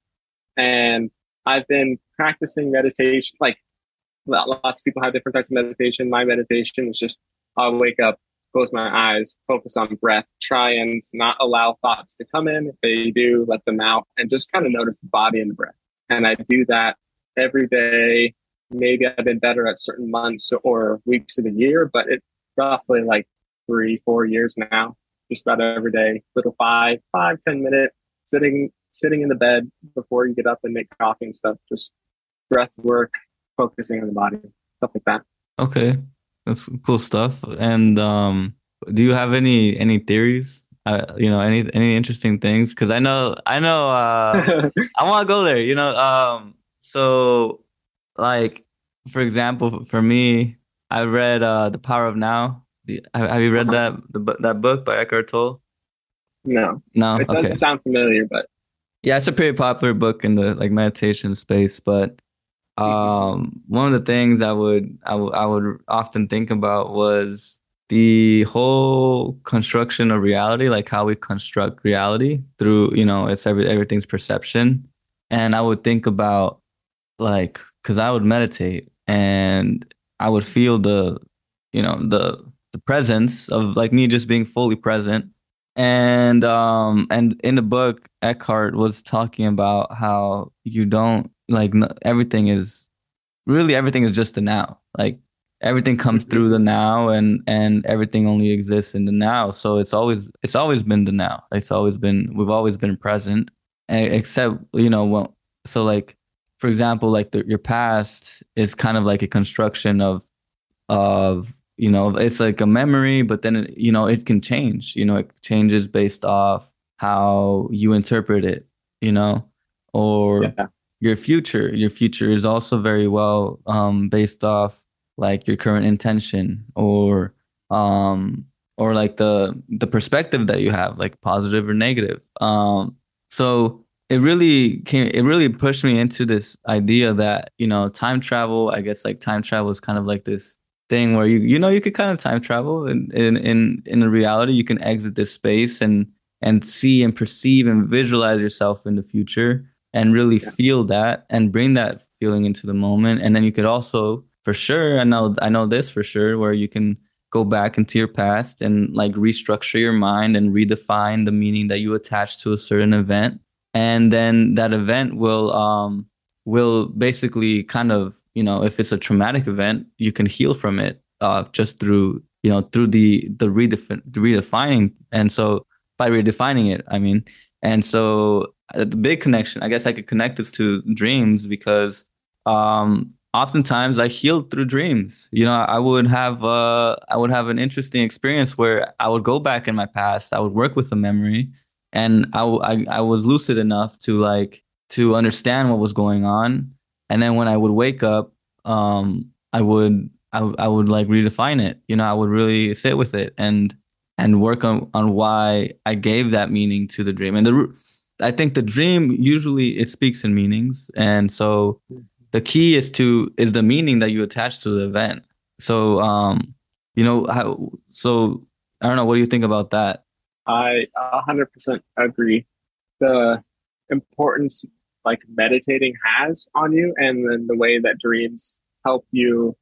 And I've been practicing meditation, like lots of people have different types of meditation. My meditation is just I'll wake up, close my eyes, focus on breath, try and not allow thoughts to come in. If they do, let them out, and just kind of notice the body and the breath. And I do that every day. Maybe I've been better at certain months or weeks of the year, but it's roughly like three, four years now. Just about every day, little five, five, ten minute sitting, sitting in the bed before you get up and make coffee and stuff. Just breath work, focusing on the body, stuff like that. Okay, that's cool stuff. And um, do you have any any theories? Uh, you know, any any interesting things? Because I know I know uh, I want to go there. You know, um, so like for example, for me, I read uh, The Power of Now. Have you read that the, that book by Eckhart Tolle? No. No. It does okay. sound familiar, but yeah, it's a pretty popular book in the like meditation space. But um, one of the things I would I, w- I would often think about was the whole construction of reality, like how we construct reality through you know it's every everything's perception, and I would think about like because I would meditate and I would feel the you know the the presence of like me just being fully present. And um and in the book eckhart was talking about how you don't like everything is really everything is just the now. Like everything comes mm-hmm. through the now and and everything only exists in the now. So it's always it's always been the now. It's always been we've always been present except you know well so like for example like the, your past is kind of like a construction of of you know it's like a memory but then it, you know it can change. You know it changes based off how you interpret it you know or yeah. Your future. Your future is also very well um, based off like your current intention or um or like the the perspective that you have like positive or negative. Um so it really came it really pushed me into this idea that you know time travel i guess like time travel is kind of like this thing where you you know you could kind of time travel in in in, in the reality you can exit this space and and see and perceive and visualize yourself in the future and really yeah. feel that and bring that feeling into the moment. And then you could also for sure i know i know this for sure where you can go back into your past and like restructure your mind and redefine the meaning that you attach to a certain event. And then that event will um will basically kind of you know if it's a traumatic event you can heal from it uh, just through you know through the the redefin- redefining. And so by redefining it i mean. And so the big connection i guess i could connect this to dreams because um oftentimes i healed through dreams you know i would have uh i would have an interesting experience where i would go back in my past i would work with a memory and I, I, I was lucid enough to like to understand what was going on and then when I would wake up, um, I would I, I would like redefine it. You know, I would really sit with it and and work on on why I gave that meaning to the dream. And the I think the dream usually it speaks in meanings, and so the key is to is the meaning that you attach to the event. So um, you know how so I don't know. What do you think about that? I 100% agree. The importance like meditating has on you and then the way that dreams help you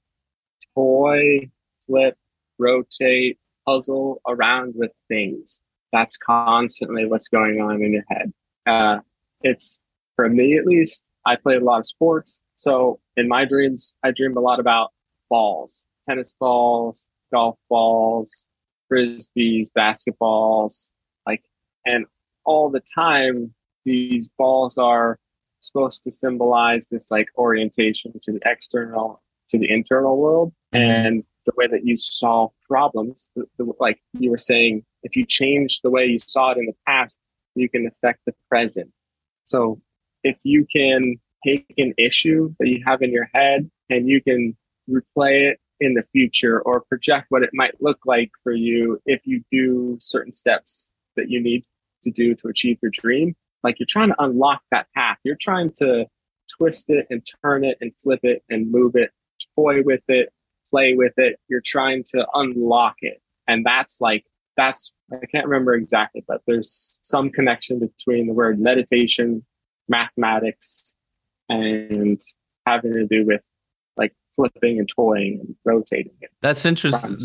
toy, flip, rotate, puzzle around with things. That's constantly what's going on in your head. Uh, it's for me at least, I played a lot of sports. So in my dreams, I dream a lot about balls, tennis balls, golf balls, frisbees, basketballs, like, and all the time, these balls are supposed to symbolize this like orientation to the external to the internal world and the way that you solve problems the, the, like you were saying if you change the way you saw it in the past you can affect the present so if you can take an issue that you have in your head and you can replay it in the future or project what it might look like for you if you do certain steps that you need to do to achieve your dream like you're trying to unlock that path. You're trying to twist it and turn it and flip it and move it, toy with it, play with it. You're trying to unlock it. And that's like, that's, I can't remember exactly, but there's some connection between the word meditation, mathematics, and having to do with like flipping and toying and rotating it. That's interesting.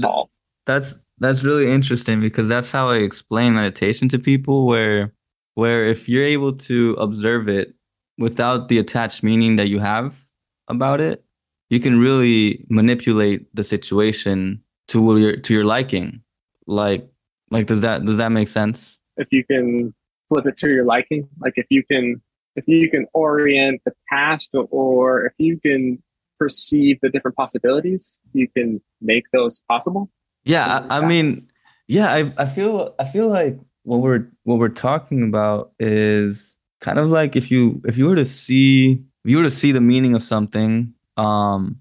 That's, that's really interesting because that's how I explain meditation to people where where if you're able to observe it without the attached meaning that you have about it, you can really manipulate the situation to your to your liking. Like like does that does that make sense? If you can flip it to your liking, like if you can if you can orient the past or if you can perceive the different possibilities, you can make those possible. Yeah, I, I mean, yeah, I I feel I feel like what we're what we're talking about is kind of like if you if you were to see if you were to see the meaning of something um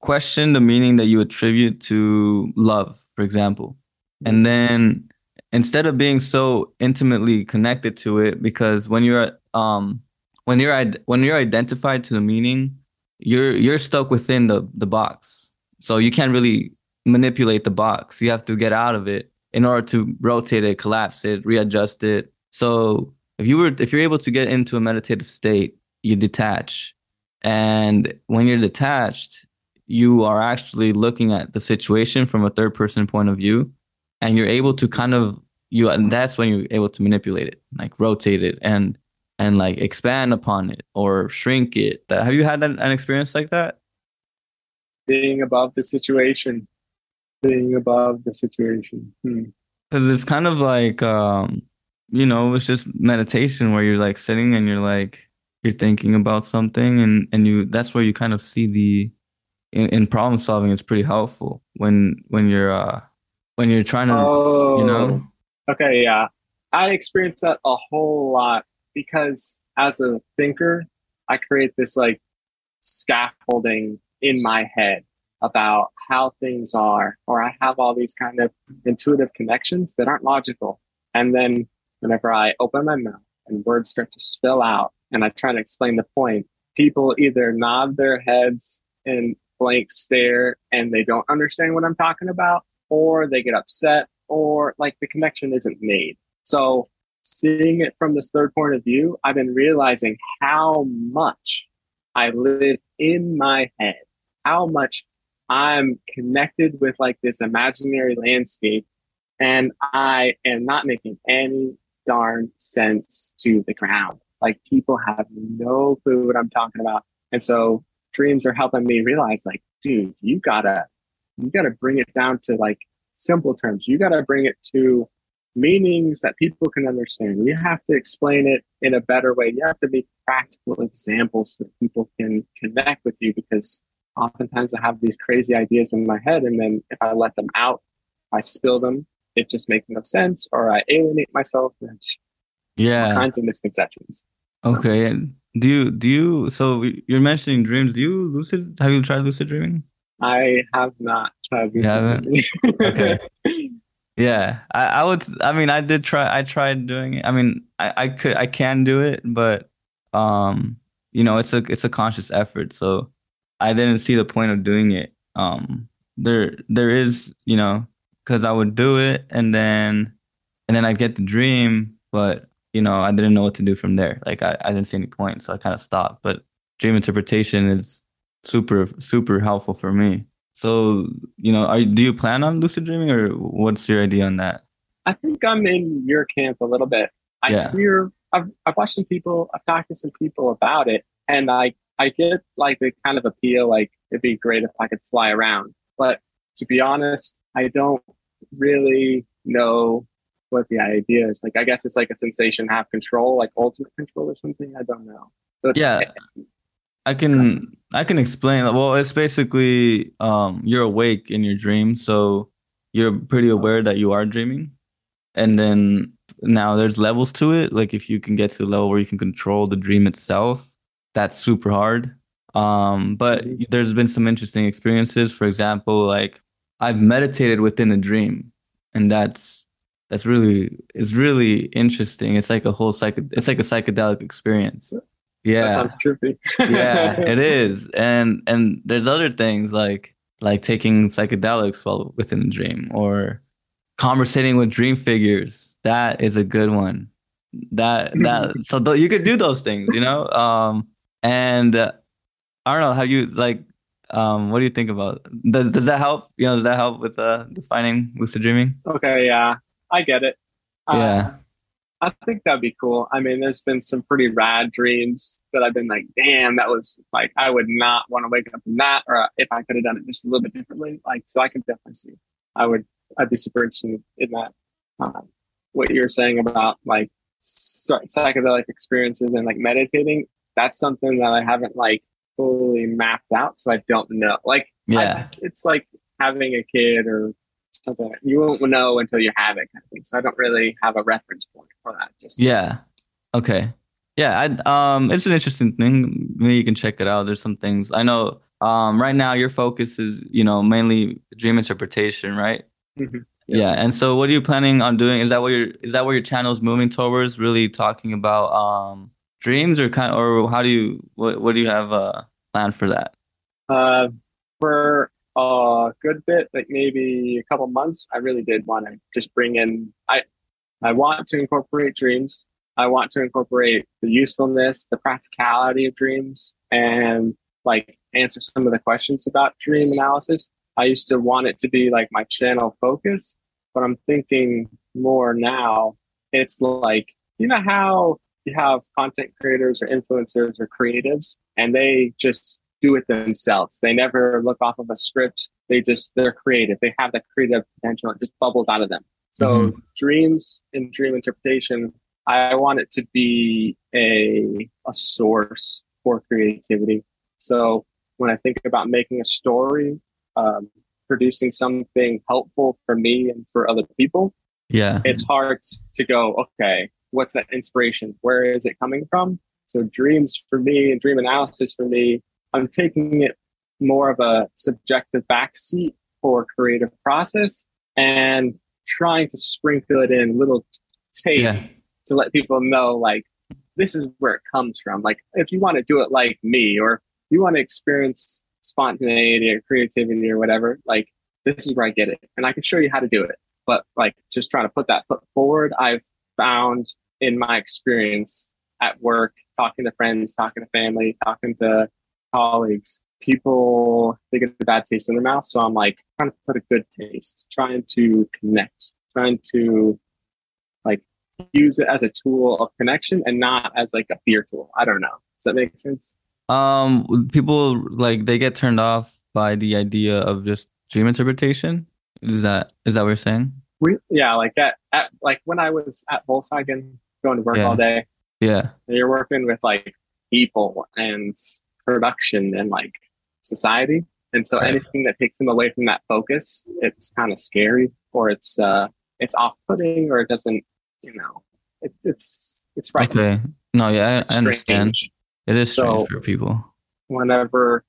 question the meaning that you attribute to love, for example. And then instead of being so intimately connected to it, because when you're um when you're when you're identified to the meaning, you're you're stuck within the the box. So you can't really manipulate the box. You have to get out of it in order to rotate it, collapse it, readjust it. So if you were if you're able to get into a meditative state, you detach. And when you're detached, you are actually looking at the situation from a third person point of view and you're able to kind of you and that's when you're able to manipulate it, like rotate it and and like expand upon it or shrink it. That have you had an, an experience like that? Being above the situation, being above the situation. Because hmm. it's kind of like, um, you know, it's just meditation where you're like sitting and you're like you're thinking about something, and and you that's where you kind of see the in, in problem solving is pretty helpful when when you're uh when you're trying to oh, you know. Oh, okay, yeah, I experience that a whole lot because as a thinker, I create this like scaffolding in my head about how things are, or I have all these kind of intuitive connections that aren't logical. And then whenever I open my mouth and words start to spill out and I try to explain the point, people either nod their heads and blank stare and they don't understand what I'm talking about, or they get upset, or like the connection isn't made. So seeing it from this third point of view, I've been realizing how much I live in my head, how much I'm connected with like this imaginary landscape, and I am not making any darn sense to the ground. Like people have no clue what I'm talking about. And so dreams are helping me realize like, dude, you gotta, you gotta bring it down to like simple terms. You gotta bring it to meanings that people can understand. You have to explain it in a better way. You have to be practical examples so that people can connect with you because oftentimes I have these crazy ideas in my head. And then if I let them out, I spill them, it just makes no sense or I alienate myself. Yeah. All kinds of misconceptions. Okay. And do you, do you, so you're mentioning dreams. Do you lucid, have you tried lucid dreaming? I have not tried dreaming. okay. Yeah, I, I would. I mean, I did try. I tried doing it. I mean, I, I could. I can do it, but um, you know, it's a it's a conscious effort. So I didn't see the point of doing it. Um, there there is, you know, because I would do it and then and then I'd get the dream, but you know, I didn't know what to do from there. Like I, I didn't see any point, so I kind of stopped. But dream interpretation is super super helpful for me. So, you know, are, do you plan on lucid dreaming or what's your idea on that? I think I'm in your camp a little bit. I yeah. hear, I've, I've watched some people, I've talked to some people about it, and I, I get like the kind of appeal, like it'd be great if I could fly around. But to be honest, I don't really know what the idea is. Like, I guess it's like a sensation, have control, like ultimate control or something. I don't know. So yeah. I can I can explain. Well, it's basically um, you're awake in your dream, so you're pretty aware that you are dreaming, and then now there's levels to it. Like if you can get to the level where you can control the dream itself, that's super hard. Um, but there's been some interesting experiences. For example, like I've meditated within the dream, and that's that's really it's really interesting. It's like a whole psych. It's like a psychedelic experience. Yeah. That sounds trippy. yeah, it is. And and there's other things like like taking psychedelics while within the dream or conversating with dream figures. That is a good one. That that so th- you could do those things, you know? Um and uh, I don't know, have you like um what do you think about does, does that help? You know, does that help with uh defining lucid dreaming? Okay, yeah. I get it. Yeah. Uh, I think that'd be cool. I mean, there's been some pretty rad dreams that I've been like, damn, that was like, I would not want to wake up from that, or if I could have done it just a little bit differently. Like, so I can definitely see. I would, I'd be super interested in that. Um, what you're saying about like psychedelic experiences and like meditating, that's something that I haven't like fully mapped out. So I don't know. Like, yeah, I, it's like having a kid or something you won't know until you have it kind of thing. So I don't really have a reference point for that. Just yeah, okay, yeah. I, um, it's an interesting thing. Maybe you can check it out. There's some things I know. um, right now your focus is you know mainly dream interpretation, right? Mhm. Yeah. Yeah. And so, what are you planning on doing? Is that what your is that what your channel is moving towards? Really talking about um dreams, or kind, or how do you what what do you have uh planned for that? Uh, for a good bit, like maybe a couple months, I really did want to just bring in. I I want to incorporate dreams. I want to incorporate the usefulness, the practicality of dreams, and like answer some of the questions about dream analysis. I used to want it to be like my channel focus, but I'm thinking more now. It's like you know how you have content creators or influencers or creatives, and they just do it themselves. They never look off of a script. They just they're creative. They have that creative potential. It just bubbles out of them. So dreams and dream interpretation, I want it to be a a source for creativity. So when I think about making a story, um, producing something helpful for me and for other people, Yeah. it's hard to go, okay, what's that inspiration? Where is it coming from? So dreams for me and dream analysis for me, I'm taking it more of a subjective backseat for creative process and trying to sprinkle it in little taste to let people know like this is where it comes from. Like if you want to do it like me or you want to experience spontaneity or creativity or whatever, like this is where I get it. And I can show you how to do it. But like just trying to put that foot forward, I've found in my experience at work, talking to friends, talking to family, talking to colleagues, people they get a bad taste in their mouth. So I'm like trying to put a good taste, trying to connect, trying to like use it as a tool of connection and not as like a fear tool. I don't know. Does that make sense? Um, people like they get turned off by the idea of just dream interpretation. Is that is that what you're saying? We, yeah, like at, at like when I was at Volkswagen going to work Yeah. all day, Yeah. you're working with like people and production and like society. And so Right. anything that takes them away from that focus, it's kind of scary or it's uh it's off putting or it doesn't, you know, it, it's it's frightening. Okay. No, yeah, I, I understand. It is strange So- for people. Whenever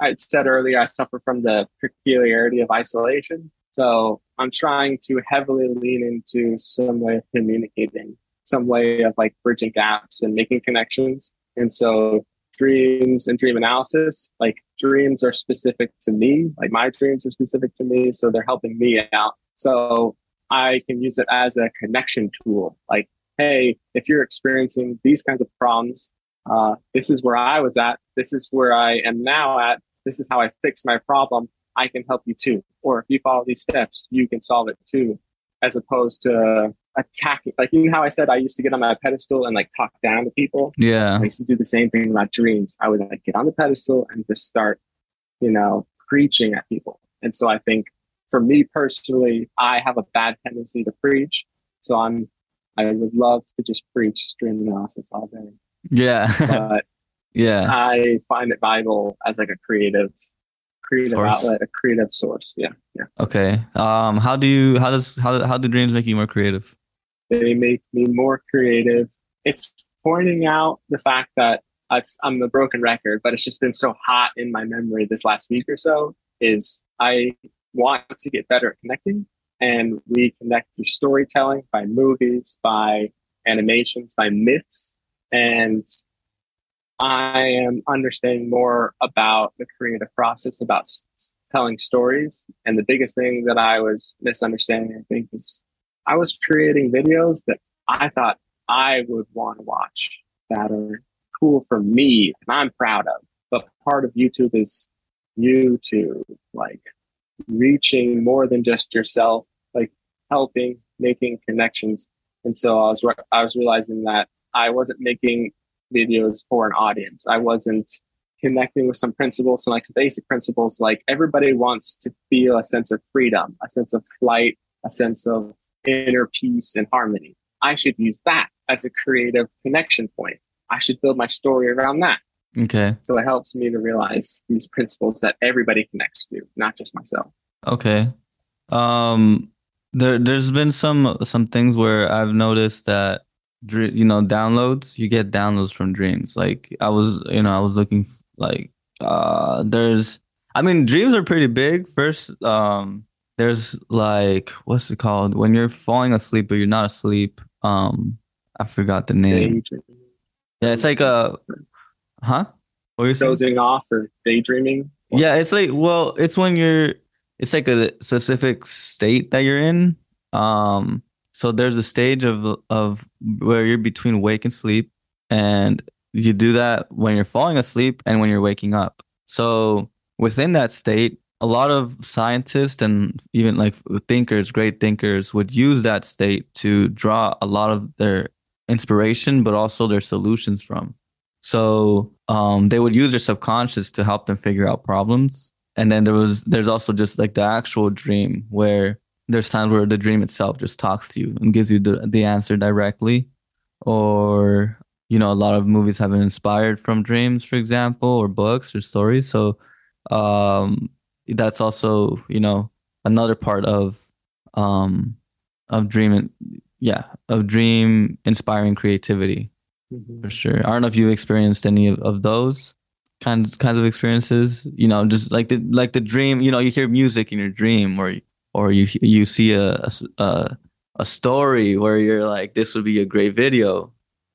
I said earlier, I suffer from the peculiarity of isolation. So I'm trying to heavily lean into some way of communicating, some way of like bridging gaps and making connections. And so dreams and dream analysis, like dreams are specific to me, like my dreams are specific to me. So they're helping me out. So I can use it as a connection tool. Like, hey, if you're experiencing these kinds of problems, uh, this is where I was at. This is where I am now at. This is how I fixed my problem. I can help you too. Or if you follow these steps, you can solve it too, as opposed to attacking. Like, you know how I said I used to get on my pedestal and like talk down to people? Yeah. I used to do the same thing about dreams. I would like get on the pedestal and just start, you know, preaching at people. And so I think for me personally, I have a bad tendency to preach. So I'm, I would love to just preach dream analysis all day, Yeah. but yeah. I find it vital as like a creative, creative Source. outlet, a creative source. Yeah. Yeah. Okay. Um, how do you how does how how do dreams make you more creative? They make me more creative. It's pointing out the fact that I- I'm a broken record, but it's just been so hot in my memory this last week or so. Is I want to get better at connecting, and we connect through storytelling, by movies, by animations, by myths, and I am understanding more about the creative process, about s- telling stories. And the biggest thing that I was misunderstanding, I think, is I was creating videos that I thought I would want to watch that are cool for me and I'm proud of. But part of YouTube is you to like reaching more than just yourself, like helping, making connections. And so I was, re- I was realizing that I wasn't making videos for an audience. I wasn't connecting with some principles, some like basic principles. Like everybody wants to feel a sense of freedom, a sense of flight, a sense of inner peace and harmony. I should use that as a creative connection point. I should build my story around that. Okay. So it helps me to realize these principles that everybody connects to, not just myself. Okay. Um, there there's been some some things where I've noticed that you know downloads you get downloads from dreams. Like I was you know I was looking like uh, there's, I mean, dreams are pretty big. First, um, there's like, what's it called? When you're falling asleep, but you're not asleep. Um, I forgot the name. Yeah, it's like a, huh? What you dozing off or daydreaming. Yeah, it's like well, it's when you're. It's like a specific state that you're in. Um, so there's a stage of of where you're between wake and sleep, and you do that when you're falling asleep and when you're waking up. So within that state, a lot of scientists and even like thinkers, great thinkers, would use that state to draw a lot of their inspiration, but also their solutions from. So um, they would use their subconscious to help them figure out problems. And then there was there's also just like the actual dream where there's times where the dream itself just talks to you and gives you the, the answer directly. Or, you know, a lot of movies have been inspired from dreams, for example, or books or stories. So um, that's also, you know, another part of um of dream yeah, of dream inspiring creativity mm-hmm. for sure. I don't know if you experienced any of, of those kinds kinds of experiences. You know, just like the like the dream. You know, you hear music in your dream, or or you you see a a, a story where you're like, this would be a great video.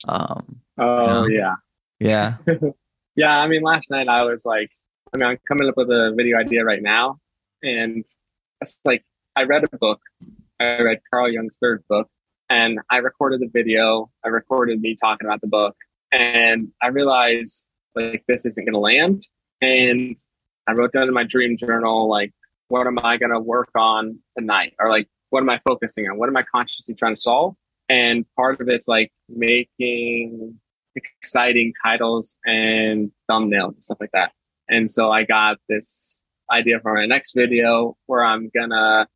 Um, oh you know? yeah, yeah, yeah. I mean, last night I was like, I mean, I'm coming up with a video idea right now, and it's like I read a book. I read Carl Jung's third book, and I recorded the video. I recorded me talking about the book, and I realized like this isn't going to land. And I wrote down in my dream journal like, what am I going to work on tonight, or like, what am I focusing on? What am I consciously trying to solve? And part of it's like making exciting titles and thumbnails and stuff like that. And so I got this idea for my next video where I'm gonna,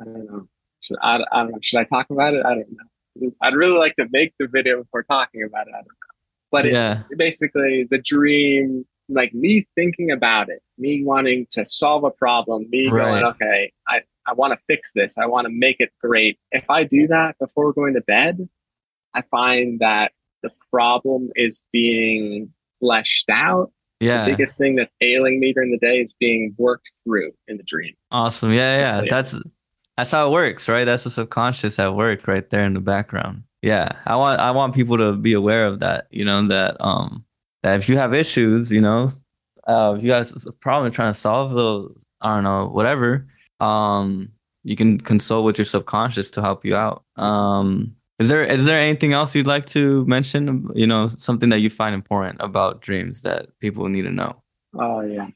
I don't know, should I, I don't know. Should I talk about it? I don't know. I'd really like to make the video before talking about it. I don't know. But yeah. It, basically, the dream, like me thinking about it, me wanting to solve a problem, me right. going, okay, I, I want to fix this. I want to make it great. If I do that before going to bed, I find that the problem is being fleshed out. Yeah. The biggest thing that's ailing me during the day is being worked through in the dream. Awesome. Yeah, yeah. yeah. That's that's how it works, right? That's the subconscious at work right there in the background. Yeah. I want I want people to be aware of that, you know, that um that if you have issues, you know, uh if you guys a problem trying to solve those, I don't know, whatever, um, you can consult with your subconscious to help you out. Um is there is there anything else you'd like to mention? You know, something that you find important about dreams that people need to know? Oh yeah.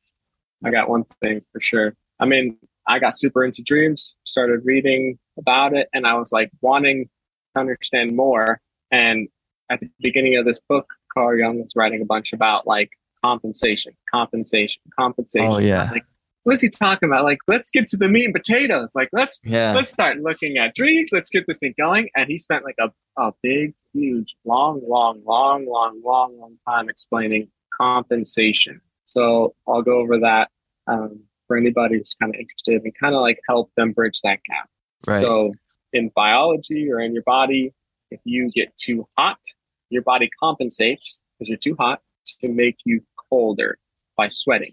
I got one thing for sure. I mean, I got super into dreams, started reading about it, and I was like wanting to understand more. And at the beginning of this book, Carl Jung was writing a bunch about like compensation, compensation, compensation. Oh, yeah. I was like, what's he talking about? Like, let's get to the meat and potatoes. Like, let's yeah. let's start looking at dreams. Let's get this thing going. And he spent like a, a big, huge, long, long, long, long, long, long time explaining compensation. So I'll go over that. Um, for anybody who's kind of interested and kind of like help them bridge that gap. Right. So in biology or in your body, if you get too hot, your body compensates because you're too hot to make you colder by sweating.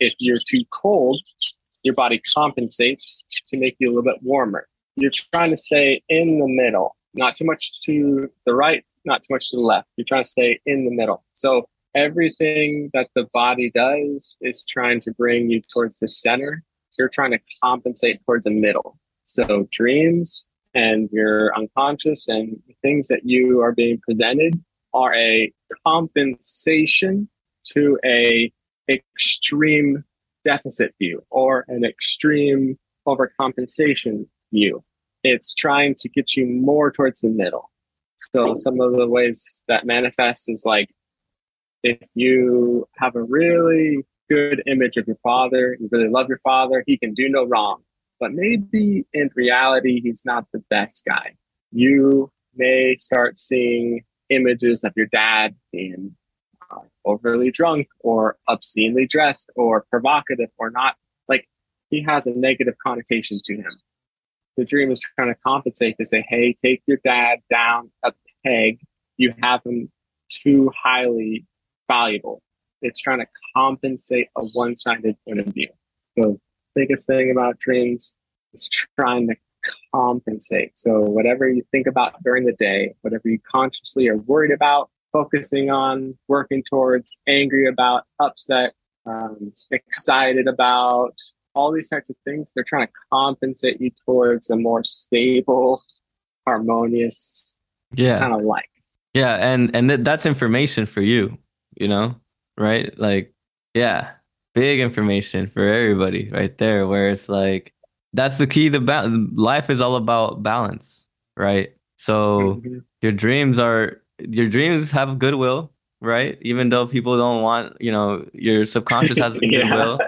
If you're too cold, your body compensates to make you a little bit warmer. You're trying to stay in the middle, not too much to the right, not too much to the left. You're trying to stay in the middle. So everything that the body does is trying to bring you towards the center. You're trying to compensate towards the middle. So dreams and your unconscious and things that you are being presented are a compensation to a extreme deficit view or an extreme overcompensation view. It's trying to get you more towards the middle. So some of the ways that manifests is like if you have a really good image of your father, you really love your father, he can do no wrong. But maybe in reality, he's not the best guy. You may start seeing images of your dad being overly drunk or obscenely dressed or provocative or not. Like he has a negative connotation to him. The dream is trying to compensate to say, hey, take your dad down a peg. You have him too highly valuable. it's trying to compensate a one-sided point of view. The biggest thing about dreams is trying to compensate. So whatever you think about during the day, whatever you consciously are worried about, focusing on, working towards, angry about, upset, um, excited about, all these types of things, they're trying to compensate you towards a more stable, harmonious yeah kind of life. yeah and and th- that's information for you you know right like yeah big information for everybody right there where it's like that's the key to ba- life is all about balance right so Mhm. your dreams are your dreams have goodwill right? Even though people don't want you know your subconscious has Yeah. goodwill.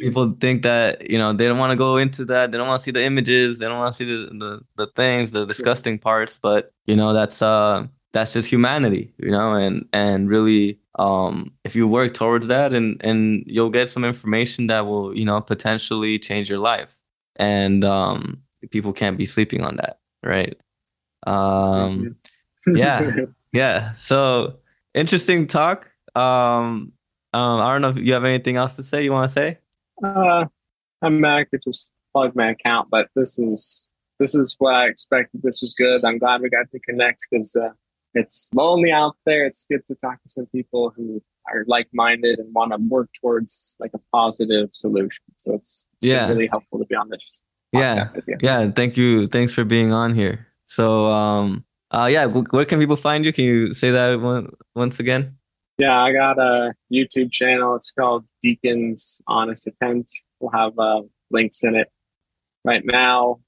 People think that you know they don't want to go into that. They don't want to see the images. They don't want to see the, the the things the disgusting parts. But you know that's uh that's just humanity you know? And and really um if you work towards that and and you'll get some information that will you know potentially change your life. And um people can't be sleeping on that right? Um yeah. yeah so interesting talk um um i don't know if you have anything else to say you want to say Uh, I mean, I could just plug my account, but this is this is what I expected. This was good. I'm glad we got to connect because uh, it's lonely out there. It's good to talk to some people who are like-minded and want to work towards like a positive solution. So it's, it's Yeah. really helpful to be on this. yeah podcast with you. Yeah, thank you. Thanks for being on here. So, um, uh, yeah, where can people find you? Can you say that one, once again? Yeah, I got a YouTube channel. It's called Deken's Honest Attempt. We'll have uh, links in it. Right now,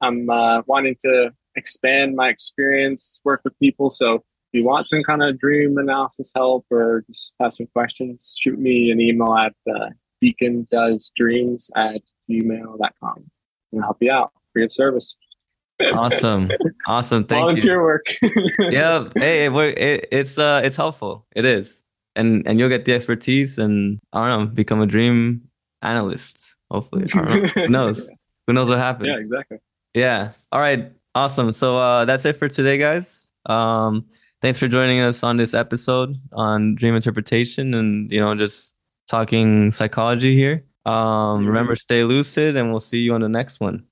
I'm uh, wanting to expand my experience, work with people. So if you want some kind of dream analysis help or just have some questions, shoot me an email at uh, dekendoesdreams at gmail.com. And I'll help you out. Free of service. Awesome, awesome. Thank you. Volunteer you. work. Yeah, hey, it, it, it's uh, it's helpful. It is, and and you'll get the expertise, and I don't know, become a dream analyst. Hopefully. Who knows? Who knows what happens? yeah, exactly. Yeah. All right. Awesome. So uh, that's it for today, guys. Um, thanks for joining us on this episode on dream interpretation and you know just talking psychology here. Um, remember, stay lucid, and we'll see you on the next one.